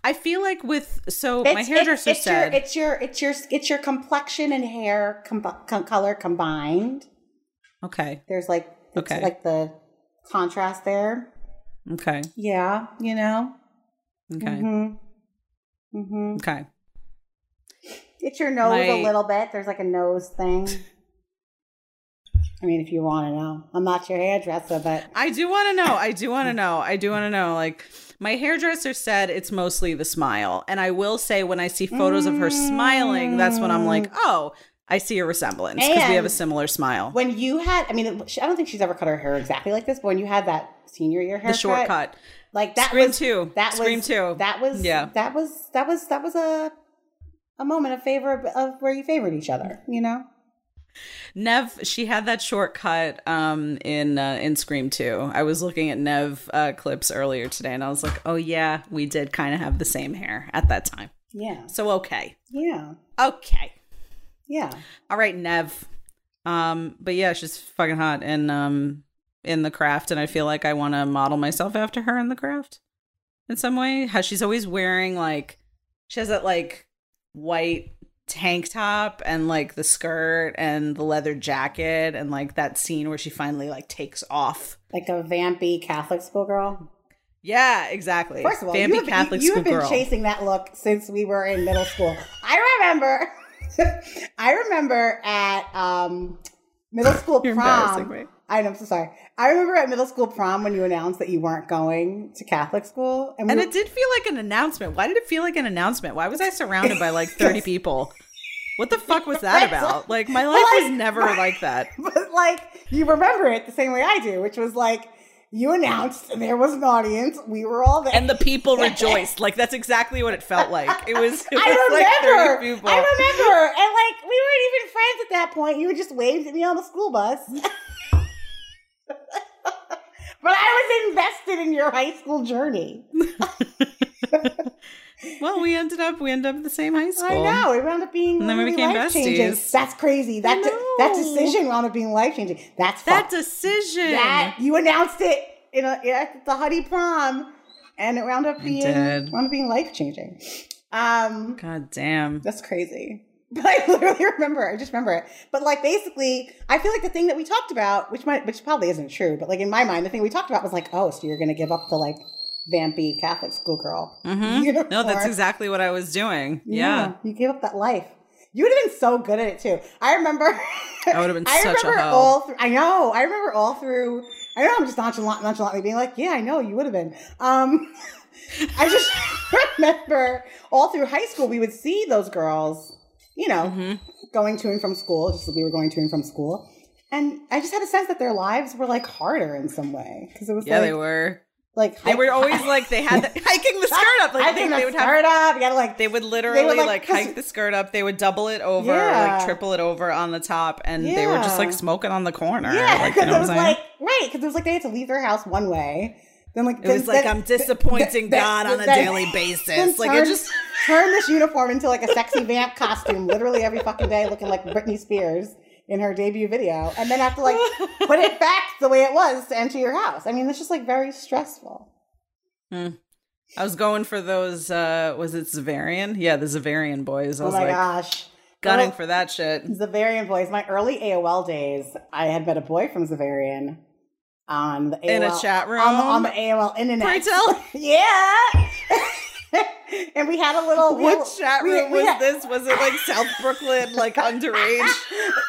B: I feel like with so my
A: It's-
B: hairdresser
A: it's, it's
B: said
A: your, it's your it's your it's your complexion and hair com- com- color combined.
B: Okay.
A: There's like
B: Okay.
A: like the contrast there.
B: Okay.
A: Yeah, you know.
B: Okay.
A: Mm-hmm. Mm-hmm.
B: Okay.
A: It's your nose
B: My-
A: a little bit. There's like a nose thing. I mean, if you want to know, I'm not your hairdresser, but
B: I do want to know. I do want to know. I do want to know. Like, my hairdresser said it's mostly the smile. And I will say, when I see photos of her smiling, that's when I'm like, mm. oh, I see a resemblance because we have a similar smile.
A: when you had, I mean, I don't think she's ever cut her hair exactly like this, but when you had that senior year haircut,
B: the shortcut.
A: like that
B: Scream
A: was
B: two.
A: That
B: Scream
A: was
B: two.
A: That was
B: Yeah.
A: That was that was that was a a moment of favor of, of where you favored each other. You know.
B: Nev, she had that shortcut um, in uh, in Scream 2. I was looking at Nev uh, clips earlier today, and I was like, oh yeah, we did kind of have the same hair at that time.
A: Yeah.
B: So okay,
A: Yeah.
B: okay,
A: Yeah.
B: all right, Nev. Um, but yeah, she's fucking hot in um in the craft, and I feel like I want to model myself after her in the craft in some way. How she's always wearing like she has that like white tank top and like the skirt and the leather jacket and like that scene where she finally like takes off.
A: Like a vampy Catholic schoolgirl.
B: Yeah, exactly.
A: First of all,
B: Bambi
A: you have,
B: Catholic
A: you, you
B: school
A: have been
B: girl.
A: chasing that look since we were in middle school. I remember. I remember at um, middle school prom.
B: Me.
A: I know, I'm so sorry. I remember at middle school prom when you announced that you weren't going to Catholic school, we
B: and
A: were-
B: it did feel like an announcement. Why did it feel like an announcement? Why was I surrounded by like 30 people? What the fuck was that about? Like my life was
A: like-
B: never like that.
A: but like you remember it the same way I do, which was like you announced and there was an audience. We were all there.
B: And the people rejoiced. Like that's exactly what it felt like. It was, it was
A: I
B: like
A: remember.
B: 30 people.
A: I remember. And like we weren't even friends at that point. You just waved at me on the school bus. but I was invested in your high school journey.
B: Well, we ended up we ended up at the same high school.
A: I know. It wound up being
B: And then we became
A: life-changing.
B: besties.
A: That's crazy. That de- that decision wound up being life changing. That's
B: That
A: fucked.
B: decision.
A: that you announced it in a at the Huddy prom, and it wound up being wound up being life changing. Um,
B: God damn.
A: that's crazy. But I literally remember. I just remember it. But like basically, I feel like the thing that we talked about, which might, which probably isn't true, but like in my mind, the thing we talked about was like, oh, so you're gonna give up the like vampy Catholic schoolgirl
B: Mhm.
A: uniform.
B: No, that's exactly what I was doing. Yeah.
A: you gave up that life. You would have been so good at it too. I remember.
B: I would have been
A: I
B: such a
A: remember
B: hoe.
A: all. Through, I know. I remember all through. I know. I'm just nonchalant, nonchalantly being like, "Yeah, I know. You would have been." Um, I just remember all through high school, we would see those girls, you know,
B: Mhm.
A: going to and from school. Just we were going to and from school, and I just had a sense that their lives were like harder in some way because it was
B: Yeah,
A: like,
B: they were.
A: like
B: They were always like they had the, hiking the skirt up. Like
A: I
B: they,
A: think
B: they
A: the
B: would have
A: skirt up. You gotta like
B: They would literally
A: like,
B: like,
A: 'cause-
B: hike the skirt up. They would double it over,
A: Yeah.
B: like triple it over on the top, and they were just like smoking on the corner.
A: Yeah,
B: like, you
A: because
B: know
A: it was like right because it was like they had to leave their house one way. Then like
B: it was like
A: then-
B: I'm disappointing
A: then-
B: God on a
A: then-
B: daily
A: then
B: basis. Like it
A: turn-
B: just
A: turn this uniform into like a sexy vamp costume, literally every fucking day, looking like Britney Spears in her debut video, and then have to like put it back the way it was to enter your house. I mean, it's just like very stressful.
B: I was going for those. uh Was it Xaverian? Yeah, the Xaverian boys. I
A: Oh
B: was
A: my
B: like
A: gosh.
B: gunning
A: Well,
B: for that shit.
A: Xaverian boys. My early AOL days, I had met a boy from Xaverian on the AOL,
B: In a chat room?
A: on the, on the AOL internet.
B: Pray tell.
A: yeah. and we had a little.
B: What chat room
A: we
B: was
A: had-
B: this? Was it like South Brooklyn, like underage?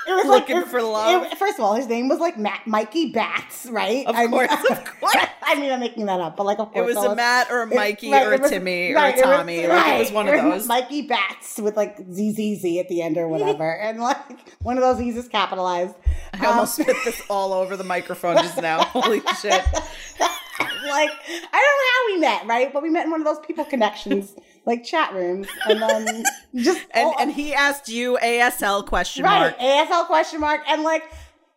A: It was
B: Looking
A: like,
B: for love?
A: it- first of all, his name was like Matt, Mikey Bats, right?
B: Of
A: I-
B: course, of course.
A: I mean, I'm making that up, but like, of
B: It
A: course,
B: was a Matt or a
A: it-
B: Mikey
A: right,
B: or a
A: was-
B: Timmy
A: right,
B: or
A: it
B: a
A: was-
B: Tommy. like it was one of those.
A: Mikey Bats with like ZZZ at the end or whatever, and like one of those Z's is capitalized.
B: I almost
A: Um,
B: spit this all over the microphone just now. Holy shit.
A: Like I don't know how we met, right? But we met in one of those people connections, like chat rooms, and then just
B: And
A: all-
B: and he asked you ASL question
A: right
B: mark.
A: ASL question mark, and like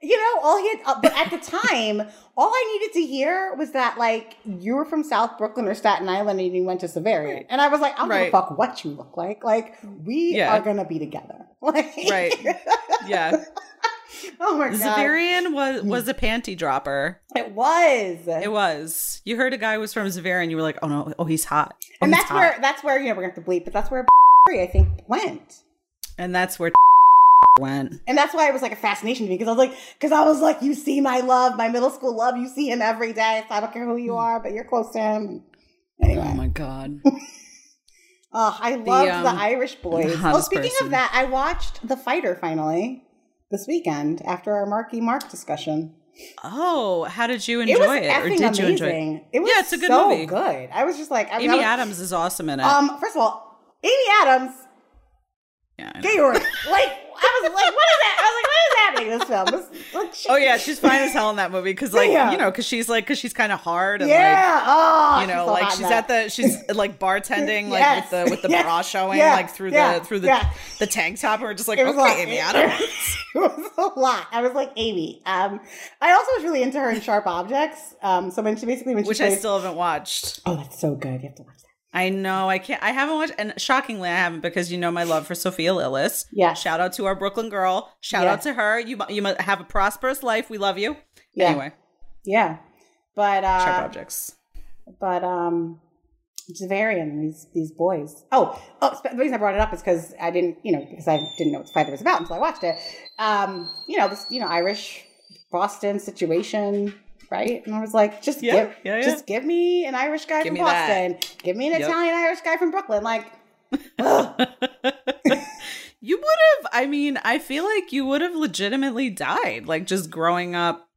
A: you know, all he had, uh, but at the time, all I needed to hear was that like you were from South Brooklyn or Staten Island and you went to Xaverian,
B: Right.
A: and I was like, I don't give a fuck what you look like, like we
B: Yeah.
A: are gonna be together, like
B: Right. Yeah.
A: oh my god,
B: Xaverian was was a panty dropper.
A: it was,
B: It was. You heard a guy was from Xaverian, you were like, oh no, oh he's hot. Oh,
A: and
B: he's
A: that's
B: hot.
A: where that's where you know we're gonna have to bleep, but that's where I think went.
B: and that's where went.
A: And that's why it was like a fascination to me because I was like, because I was like, you see my love, my middle school love, you see him every day. So I don't care who you are, but you're close to him. Anyway,
B: Oh my god.
A: oh, I loved the,
B: um,
A: Irish boys.
B: the
A: Oh, speaking
B: person.
A: of that, I watched The Fighter finally. This weekend after our Marky Mark discussion.
B: Oh, how did you
A: It
B: enjoy
A: was
B: it, or did you enjoy it?
A: It was
B: Yeah, it's a good
A: so
B: movie.
A: good. I was just like, I mean,
B: Amy
A: was-
B: Adams is awesome in it.
A: Um, first of all, Amy Adams,
B: yeah.
A: Georg. like, I was like, what is that? I was like, what is happening in this film? This, like, she-
B: Oh yeah, she's fine as hell in that movie because like
A: Yeah.
B: you know because she's like because she's kind of hard and
A: yeah. oh,
B: you know
A: so
B: like she's at the she's like bartending like
A: Yes.
B: with the with the
A: Yes.
B: bra showing
A: Yeah.
B: like through the through the the tank top and we're just like
A: It
B: okay Amy
A: it-
B: Adams.
A: It was a lot. I was like Amy. Um, I also was really into her in Sharp Objects. Um, so when she basically when she
B: which I still haven't watched.
A: oh, that's so good. You have to watch that.
B: I know I can't I haven't watched and shockingly I haven't because you know my love for Sophia Lillis.
A: Yeah.
B: Shout out to our Brooklyn girl. Shout
A: Yeah.
B: out to her. You you must have a prosperous life. We love you.
A: Yeah.
B: Anyway,
A: Yeah, but
B: sharp
A: uh,
B: objects.
A: but um, Xaverian, these these boys. Oh, oh, the reason I brought it up is because I didn't, you know, because I didn't know what the fighter was about until I watched it. Um, you know, this, you know, Irish Boston situation, right? And I was like, just
B: Yeah,
A: give,
B: yeah, yeah.
A: just give me an Irish guy
B: Give
A: from
B: me that.
A: Boston, give me an
B: Yep.
A: Italian Irish guy from Brooklyn, like.
B: you would have I mean, I feel like you would have legitimately died like just growing up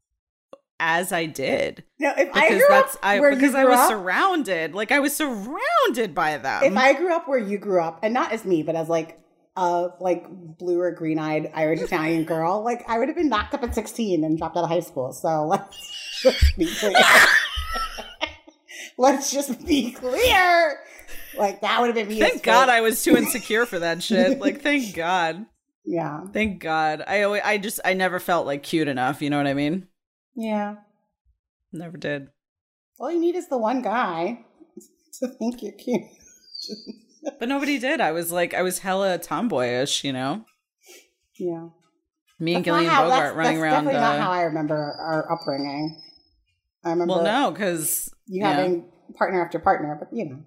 B: as I did.
A: No, if I
B: Because
A: grew
B: that's
A: up
B: I
A: where
B: because
A: you
B: I was
A: up,
B: surrounded. Like I was surrounded by them.
A: if I grew up where you grew up, and not as me, but as like a like blue or green eyed Irish Italian girl, like I would have been knocked up at sixteen and dropped out of high school. So let's just be clear. let's just be clear. Like that would have been me.
B: thank God I was too insecure for that shit. Like thank God.
A: yeah,
B: Thank God. I always, I just I never felt like cute enough, you know what I mean?
A: yeah.
B: Never did.
A: All you need is the one guy to think you're cute.
B: But nobody did. I was like I was hella tomboyish, you know?
A: Yeah,
B: Me and
A: That's not
B: Gillian
A: how-
B: Bogart
A: that's-
B: running
A: that's
B: around
A: Definitely not how
B: uh,
A: I remember our upbringing. I remember.
B: Well, no, cuz
A: you having partner after partner, but you know.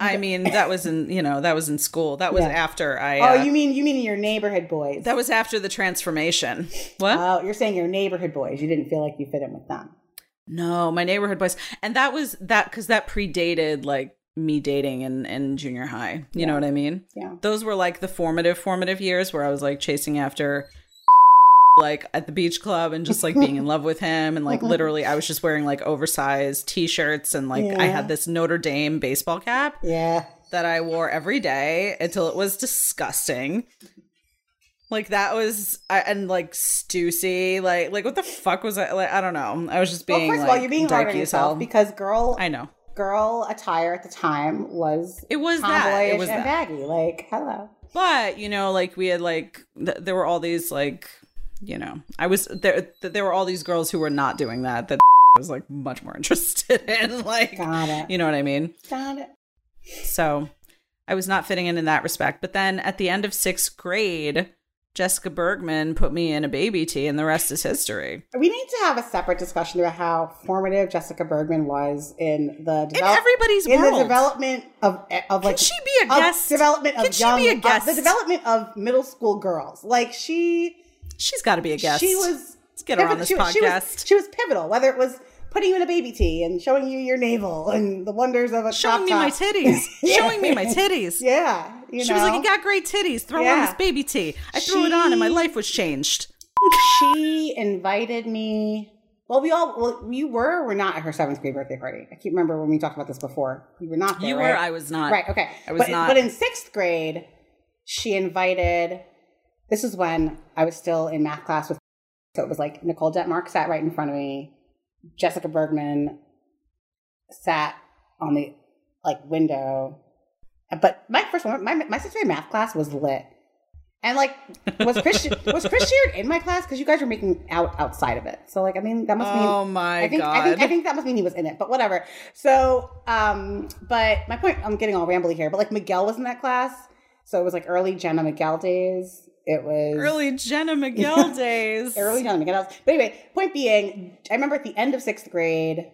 B: I mean, that was in, you know, that was in school. That was
A: Yeah.
B: after I
A: Oh,
B: uh,
A: you mean you mean your neighborhood boys?
B: That was after the transformation. What?
A: Oh, you're saying your neighborhood boys. You didn't feel like you fit in with them.
B: no, my neighborhood boys. And that was that cuz that predated like me dating in in junior high. You know what I mean?
A: Yeah.
B: Those were like the formative formative years where I was like chasing after like at the beach club and just like being in love with him and like literally I was just wearing like oversized t-shirts and like I had this Notre Dame baseball cap
A: Yeah.
B: that I wore every day until it was disgusting. Like that was, I, and like Stussy, like like what the fuck was I? Like I don't know. I was just being.
A: well, first
B: like,
A: of all, you're being hard on
B: dykey as hell.
A: yourself because girl
B: I know
A: girl attire at the time was
B: it was that. It was
A: and
B: that.
A: baggy. Like, hello.
B: But you know, like we had like th- there were all these like you know I was there. Th- there were all these girls who were not doing that. That was like much more interested in. Like
A: Got it.
B: you know what I mean.
A: Got it.
B: So I was not fitting in in that respect. But then at the end of sixth grade, Jessica Bergman put me in a baby tea, and the rest is history.
A: We need to have a separate discussion about how formative Jessica Bergman was in the
B: In everybody's
A: in
B: world.
A: the development of of like
B: Can she be a guest?
A: development of
B: Can she be a guest?
A: the development of middle school girls. Like she
B: She's got to be a guest.
A: she was
B: Let's get her on
A: pivotal-
B: this
A: she was- She was,
B: podcast.
A: she was pivotal, whether it was putting you in a baby tea and showing you your navel and the wonders of a
B: Showing me my titties. Showing me my titties.
A: Yeah, you
B: She
A: know.
B: was like, "You got great titties. Throw on this baby tee." I threw it on, and my life was changed.
A: she invited me. Well, we all well, you were or were not at her seventh grade birthday party. I can't remember when we talked about this before. You were not there.
B: You
A: right?
B: were. I was not.
A: right. Okay.
B: I was
A: but,
B: not.
A: But in sixth grade, she invited. This is when I was still in math class with. So it was like Nicole Detmark sat right in front of me. Jessica Bergman sat on the like window. But my first one, my my sixth grade math class was lit. And like, was Chris was Chris Sheard in my class? Because you guys were making out outside of it. So like, I mean, that must mean
B: Oh my
A: I think,
B: god!
A: I think I think that must mean he was in it, but whatever. So, um, but my point, I'm getting all rambly here, but like Miguel was in that class, so it was like early Jenna Miguel days. It was
B: early Jenna Miguel days.
A: early Jenna Miguel. days. But anyway, point being, I remember at the end of sixth grade,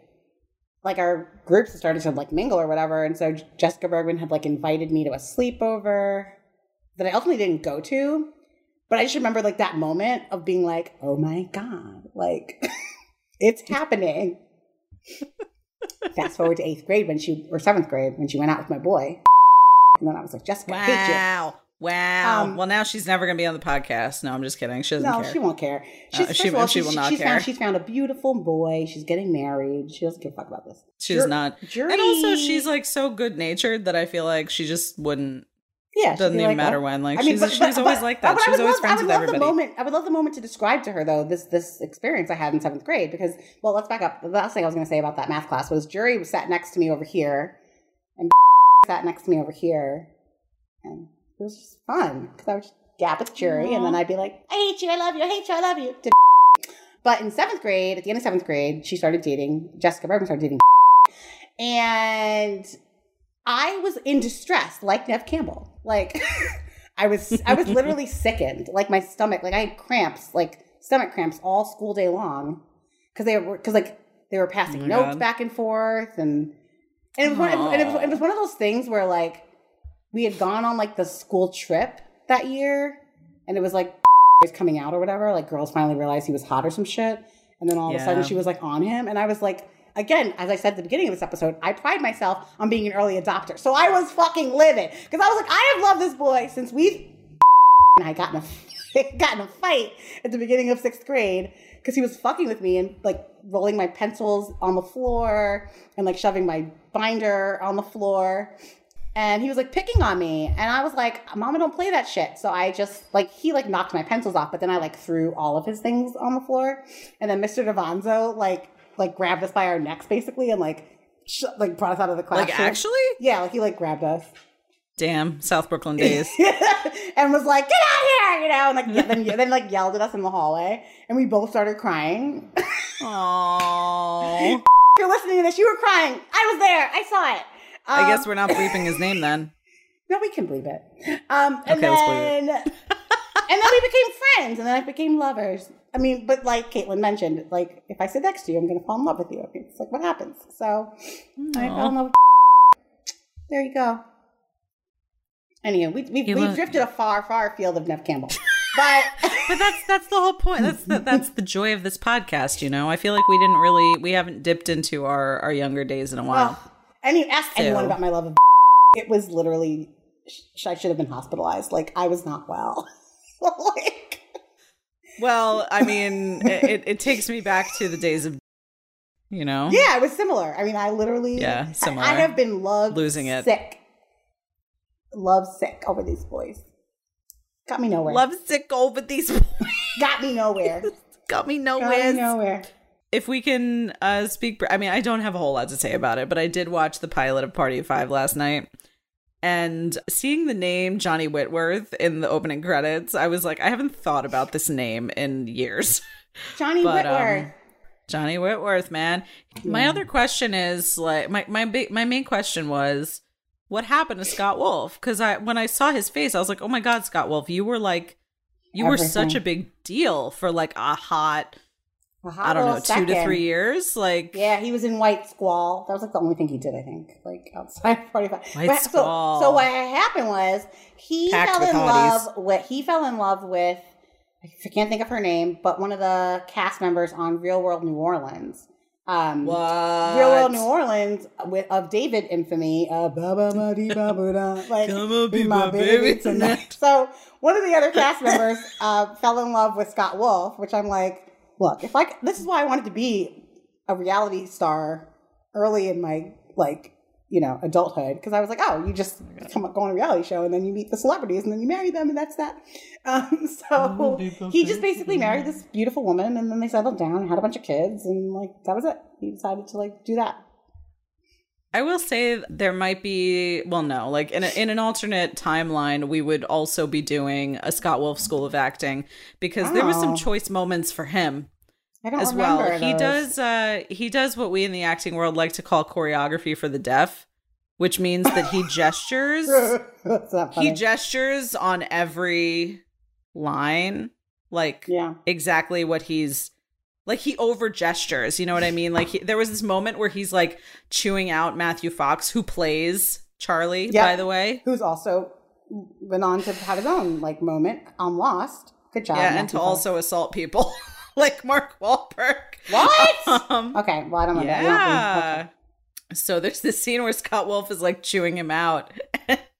A: like our groups had started to like mingle or whatever, and so Jessica Bergman had like invited me to a sleepover that I ultimately didn't go to. But I just remember like that moment of being like, oh my God, like it's happening. Fast forward to eighth grade when she, or seventh grade when she went out with my boy. And then I was like, Jessica, I hate you.
B: Wow! Wow.
A: Um,
B: well, now she's never going to be on the podcast. No, I'm just kidding. She doesn't
A: No,
B: care.
A: she won't care.
B: Uh,
A: She's,
B: she-
A: first of all,
B: she
A: she's,
B: will not
A: she's
B: care.
A: Found, she's found a beautiful boy. She's getting married. She doesn't give a fuck about this.
B: She's
A: Jur-
B: not.
A: Jury,
B: And also, she's like so good natured that I feel like she just wouldn't.
A: yeah,
B: doesn't even
A: like,
B: matter
A: oh.
B: when. Like
A: I mean,
B: she's
A: but-
B: she's
A: but-
B: always
A: but-
B: like that. She's always
A: love-
B: friends
A: I would
B: with
A: love
B: everybody.
A: The moment, I would love the moment to describe to her though this this experience I had in seventh grade because well, let's back up. The last thing I was going to say about that math class was Jury was sat next to me over here, and sat next to me over here, and it was just fun because I would just gap with Jury, and then I'd be like, "I hate you, I love you, I hate you, I love you." to But in seventh grade, at the end of seventh grade, she started dating Jessica Bergman started dating, and I was in distress, like Nev Campbell. Like I was, I was literally sickened. Like my stomach, like I had cramps, like stomach cramps all school day long, because they were, because like they were passing
B: Oh
A: notes
B: God.
A: back and forth, and and it was, one, and it was it was one of those things where like we had gone on like the school trip that year, and it was like was coming out or whatever. Like girls finally realized he was hot or some shit, and then all of a sudden she was like on him, and I was like. Again, as I said at the beginning of this episode, I pride myself on being an early adopter. So I was fucking livid because I was like, I have loved this boy since we and I got in a got in a fight at the beginning of sixth grade because he was fucking with me and like rolling my pencils on the floor and like shoving my binder on the floor. And he was like picking on me, and I was like, "Mama, don't play that shit." So I just like he like knocked my pencils off, but then I like threw all of his things on the floor, and then Mr. Devanzo like like grabbed us by our necks basically and like sh- like brought us out of the classroom.
B: Like actually,
A: yeah, like he like grabbed us
B: damn South Brooklyn days.
A: and was like, "Get out here!" You know, and like yeah, then then like yelled at us in the hallway, and we both started crying.
B: Aww.
A: you're listening to this, you were crying. I was there. I saw it.
B: I
A: Um,
B: guess we're not bleeping his name then.
A: no, we can bleep it. Um, and
B: Okay, let's believe
A: then and then we became friends, and then I became lovers. I mean, but like Caitlin mentioned, like if I sit next to you, I'm gonna fall in love with you. It's like what happens. So I fell in love. With there you go. Anyway, we, we've,
B: You
A: we've
B: look-
A: drifted a far, far field of Nev Campbell. But
B: But that's that's the whole point. That's the, that's the joy of this podcast. You know, I feel like we didn't really we haven't dipped into our our younger days in a while.
A: Well, any ask anyone about my love of it was literally sh- I should have been hospitalized. Like I was not well. like
B: Well, I mean, it, it, takes me back to the days of, you know,
A: yeah, it was similar. I mean, I literally
B: Yeah, similar.
A: I, have been love
B: Losing it.
A: sick, love sick over these boys. Got me nowhere.
B: love sick over these.
A: got me nowhere.
B: Got me
A: got me
B: nowhere. If we can uh, speak, I mean, I don't have a whole lot to say about it, but I did watch the pilot of Party of Five last night. And seeing the name Johnny Whitworth in the opening credits, I was like, I haven't thought about this name in years.
A: Johnny
B: But,
A: Whitworth.
B: um, Johnny Whitworth, man. My other question is like my my big my main question was what happened to Scott Wolf? Because I when I saw his face, I was like, oh my god, Scott Wolf, you were like you were such a big deal for like a hot I don't know
A: little
B: two to three years. Like
A: Yeah, he was in White Squall. That was like the only thing he did, I think, like outside of 45.
B: White
A: But-
B: Squall.
A: So, so what happened was he
B: Packed
A: fell in
B: hotties.
A: love with he fell in love with I can't think of her name, but one of the cast members on Real World New Orleans. Um,
B: what?
A: Real World New Orleans with of David infamy. Uh, ba ba ba dee ba ba da, like
B: Come on,
A: be
B: be
A: my
B: my
A: baby
B: baby
A: tonight.
B: tonight.
A: So one of the other cast members uh, fell in love with Scott Wolf, which I'm like, look, if I this is why I wanted to be a reality star early in my like you know adulthood because I was like, oh, you just come up, go on a reality show and then you meet the celebrities and then you marry them and that's that. Um, so he just basically married this beautiful woman and then they settled down and had a bunch of kids and like that was it. He decided to like do that.
B: I will say there might be well no like in a, in an alternate timeline we would also be doing a Scott Wolf School of Acting because there was some
A: Oh.
B: choice moments for him as well. He does uh he does what we in the acting world like to call choreography for the deaf, which means that he gestures he gestures on every line like
A: yeah.
B: exactly what he's like he over gestures you know what i mean like he, there was this moment where he's like chewing out matthew fox who plays charlie
A: Yeah.
B: by the way
A: Who's also went on to have his own like moment on Lost. Good job.
B: yeah and to
A: Fox.
B: also assault people like mark Wahlberg.
A: What?
B: um,
A: Okay, well I don't know that.
B: yeah so there's this scene where scott wolf is like chewing him out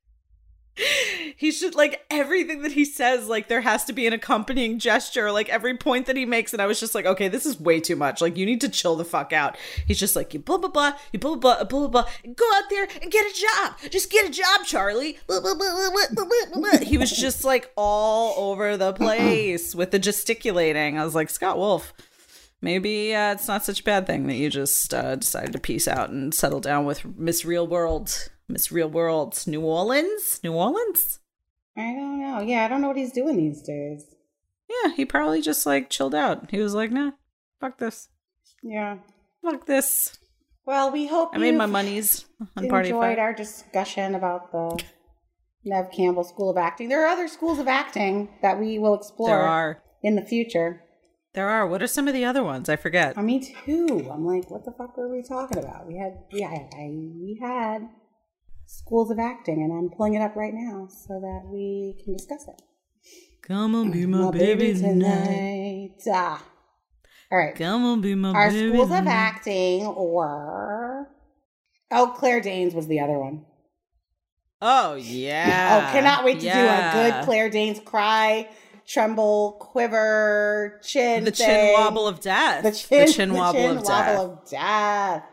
B: he should like everything that he says like there has to be an accompanying gesture like every point that he makes and i was just like okay this is way too much like you need to chill the fuck out he's just like you blah blah blah you blah blah blah blah blah go out there and get a job just get a job charlie blah, blah, blah. he was just like all over the place with the gesticulating i was like scott wolf maybe uh, it's not such a bad thing that you just uh, decided to peace out and settle down with miss real world Miss Real World, New Orleans? New Orleans?
A: I don't know. Yeah, I don't know what he's doing these days.
B: Yeah, he probably just like chilled out. He was like, nah, fuck this.
A: Yeah.
B: Fuck this.
A: Well, we hope
B: I made my monies on Party
A: enjoyed our discussion about the Nev Campbell School of Acting. There are other schools of acting that we will explore
B: There are.
A: in the future.
B: There are. What are some of the other ones? I forget.
A: I me too. I'm like, what the fuck were we talking about? We had, yeah, I, we had schools of acting, and I'm pulling it up right now so that we can discuss it.
B: Come on, be my, baby, tonight.
A: Ah. All right.
B: Come on, be my
A: Our
B: baby
A: schools of acting were. Oh, Claire Danes was the other one.
B: Oh yeah.
A: oh, cannot wait to do a good Claire Danes cry, tremble, quiver, chin.
B: The chin wobble of death.
A: The chin, the
B: wobble
A: chin
B: of
A: wobble
B: death.
A: of death.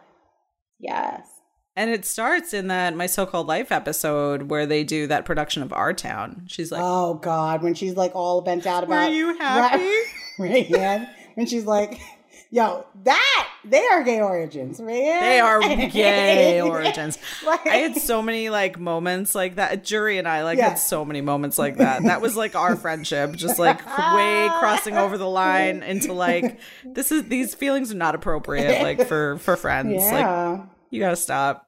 A: Yes.
B: And it starts in that My So Called Life episode where they do that production of Our Town. She's like,
A: oh God, when she's like all bent out about.
B: you happy?
A: Right, man. When she's like, "Yo, that they are gay origins, man.
B: They are gay origins.
A: Like-
B: I had so many like moments like that. Jury and I like
A: Yeah.
B: had so many moments like that. That was like our friendship, just like way crossing over the line into like this is these feelings are not appropriate like for for friends. Like
A: Yeah.
B: You gotta stop.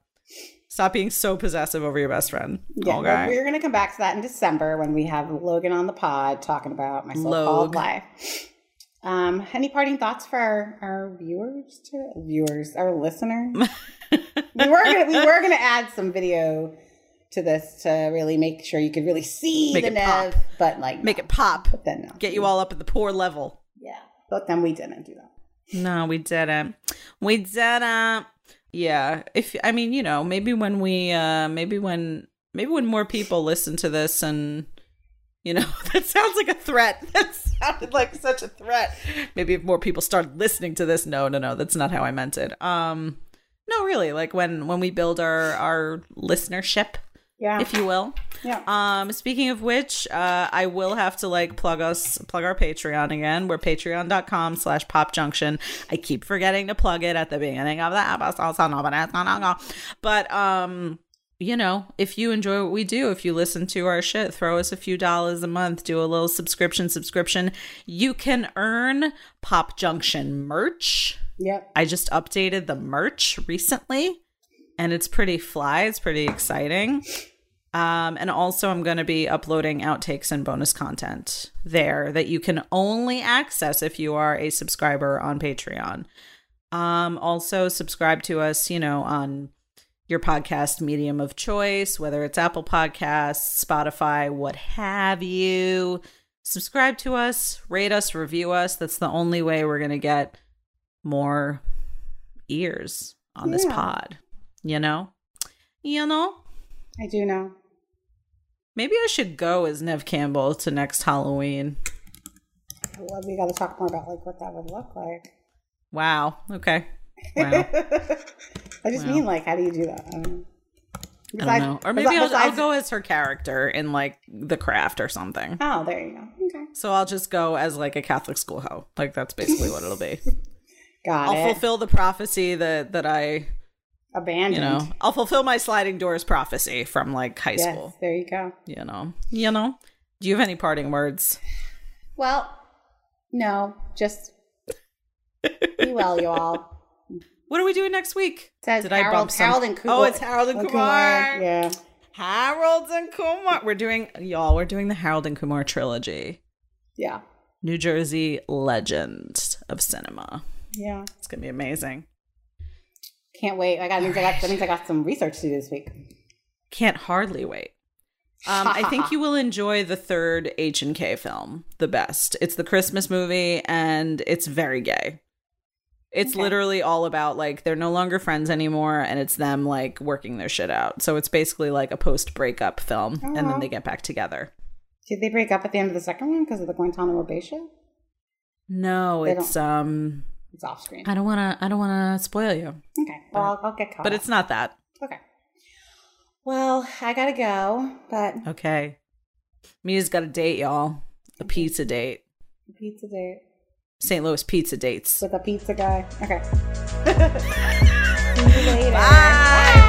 B: Stop being so possessive over your best friend.
A: Yeah,
B: okay.
A: we're to come back to that in December when we have Logan on the pod talking about my so-called life. Um, any parting thoughts for our, our viewers? To, viewers, our listeners. we were gonna we were gonna add some video to this to really make sure you could really see
B: Make
A: the Nev, but like
B: Make
A: no.
B: it pop.
A: But then no,
B: Get you all up at the poor level.
A: yeah. But then we didn't do that.
B: No, we didn't. We didn't. Yeah. If I mean, you know, maybe when we uh maybe when maybe when more people listen to this and you know, that sounds like a threat. That sounded like such a threat. Maybe if more people start listening to this. No, no, no, that's not how I meant it. Um no, really, like when when we build our our listenership,
A: Yeah,
B: if you will.
A: yeah.
B: Um, speaking of which, uh, I will have to like plug us, plug our Patreon again. We're patreon.com slash pop junction. I keep forgetting to plug it at the beginning of the episode, so nobody's gonna go. But, um, you know, if you enjoy what we do, if you listen to our shit, throw us a few dollars a month, do a little subscription, subscription. You can earn Pop Junction merch.
A: Yep.
B: I just updated the merch recently and it's pretty fly. It's pretty exciting. Um, and also, I'm going to be uploading outtakes and bonus content there that you can only access if you are a subscriber on Patreon. Um, also, subscribe to us, you know, on your podcast medium of choice, whether it's Apple Podcasts, Spotify, what have you. Subscribe to us, rate us, review us. That's the only way we're going to get more ears on this pod. You know? You know?
A: I do know.
B: Maybe I should go as Nev Campbell to next Halloween.
A: Well, we got to talk more about like what that would look like.
B: Wow. Okay. Wow.
A: I just
B: Wow.
A: mean like, how do you do that? I don't know.
B: I don't know. Or maybe
A: besi-
B: I'll, I'll go as her character in like The Craft or something.
A: Oh, there you go. Okay,
B: So I'll just go as like a Catholic school hoe. Like that's basically what it'll be.
A: got
B: I'll
A: it.
B: fulfill the prophecy that that I,
A: Abandoned.
B: you know, I'll fulfill my sliding doors prophecy from like high
A: yes,
B: school.
A: there you go.
B: You know. You know. Do you have any parting words?
A: Well, no, just be well, you all.
B: What are we doing next week?
A: Says
B: Did I
A: Harold,
B: bump some-
A: Harold and Kumar.
B: Oh, it's Harold and oh, Kumar.
A: Yeah.
B: Harold and Kumar. We're doing y'all. We're doing the Harold and Kumar trilogy.
A: Yeah.
B: New Jersey legend of cinema.
A: Yeah.
B: It's gonna be amazing.
A: Can't wait. I got, means I got, that means I got some research to do this week.
B: Can't hardly wait. Um, I think you will enjoy the third H and K film the best. It's the Christmas movie, and it's very gay. It's
A: Okay.
B: literally all about like they're no longer friends anymore and it's them like working their shit out. So it's basically like a post breakup film and then they get back together.
A: Did they break up at the end of the second one because of the Guantanamo Bay show?
B: No,
A: They
B: it's um
A: It's off screen.
B: I don't want to I don't want to spoil you.
A: Okay. Well, I'll, I'll get caught.
B: But
A: up.
B: it's not that.
A: okay. Well, I gotta go, but
B: Okay. Mia's got a date, y'all. A pizza date.
A: A pizza date
B: St. Louis pizza dates.
A: with a pizza guy. Okay. See you later.
B: Bye.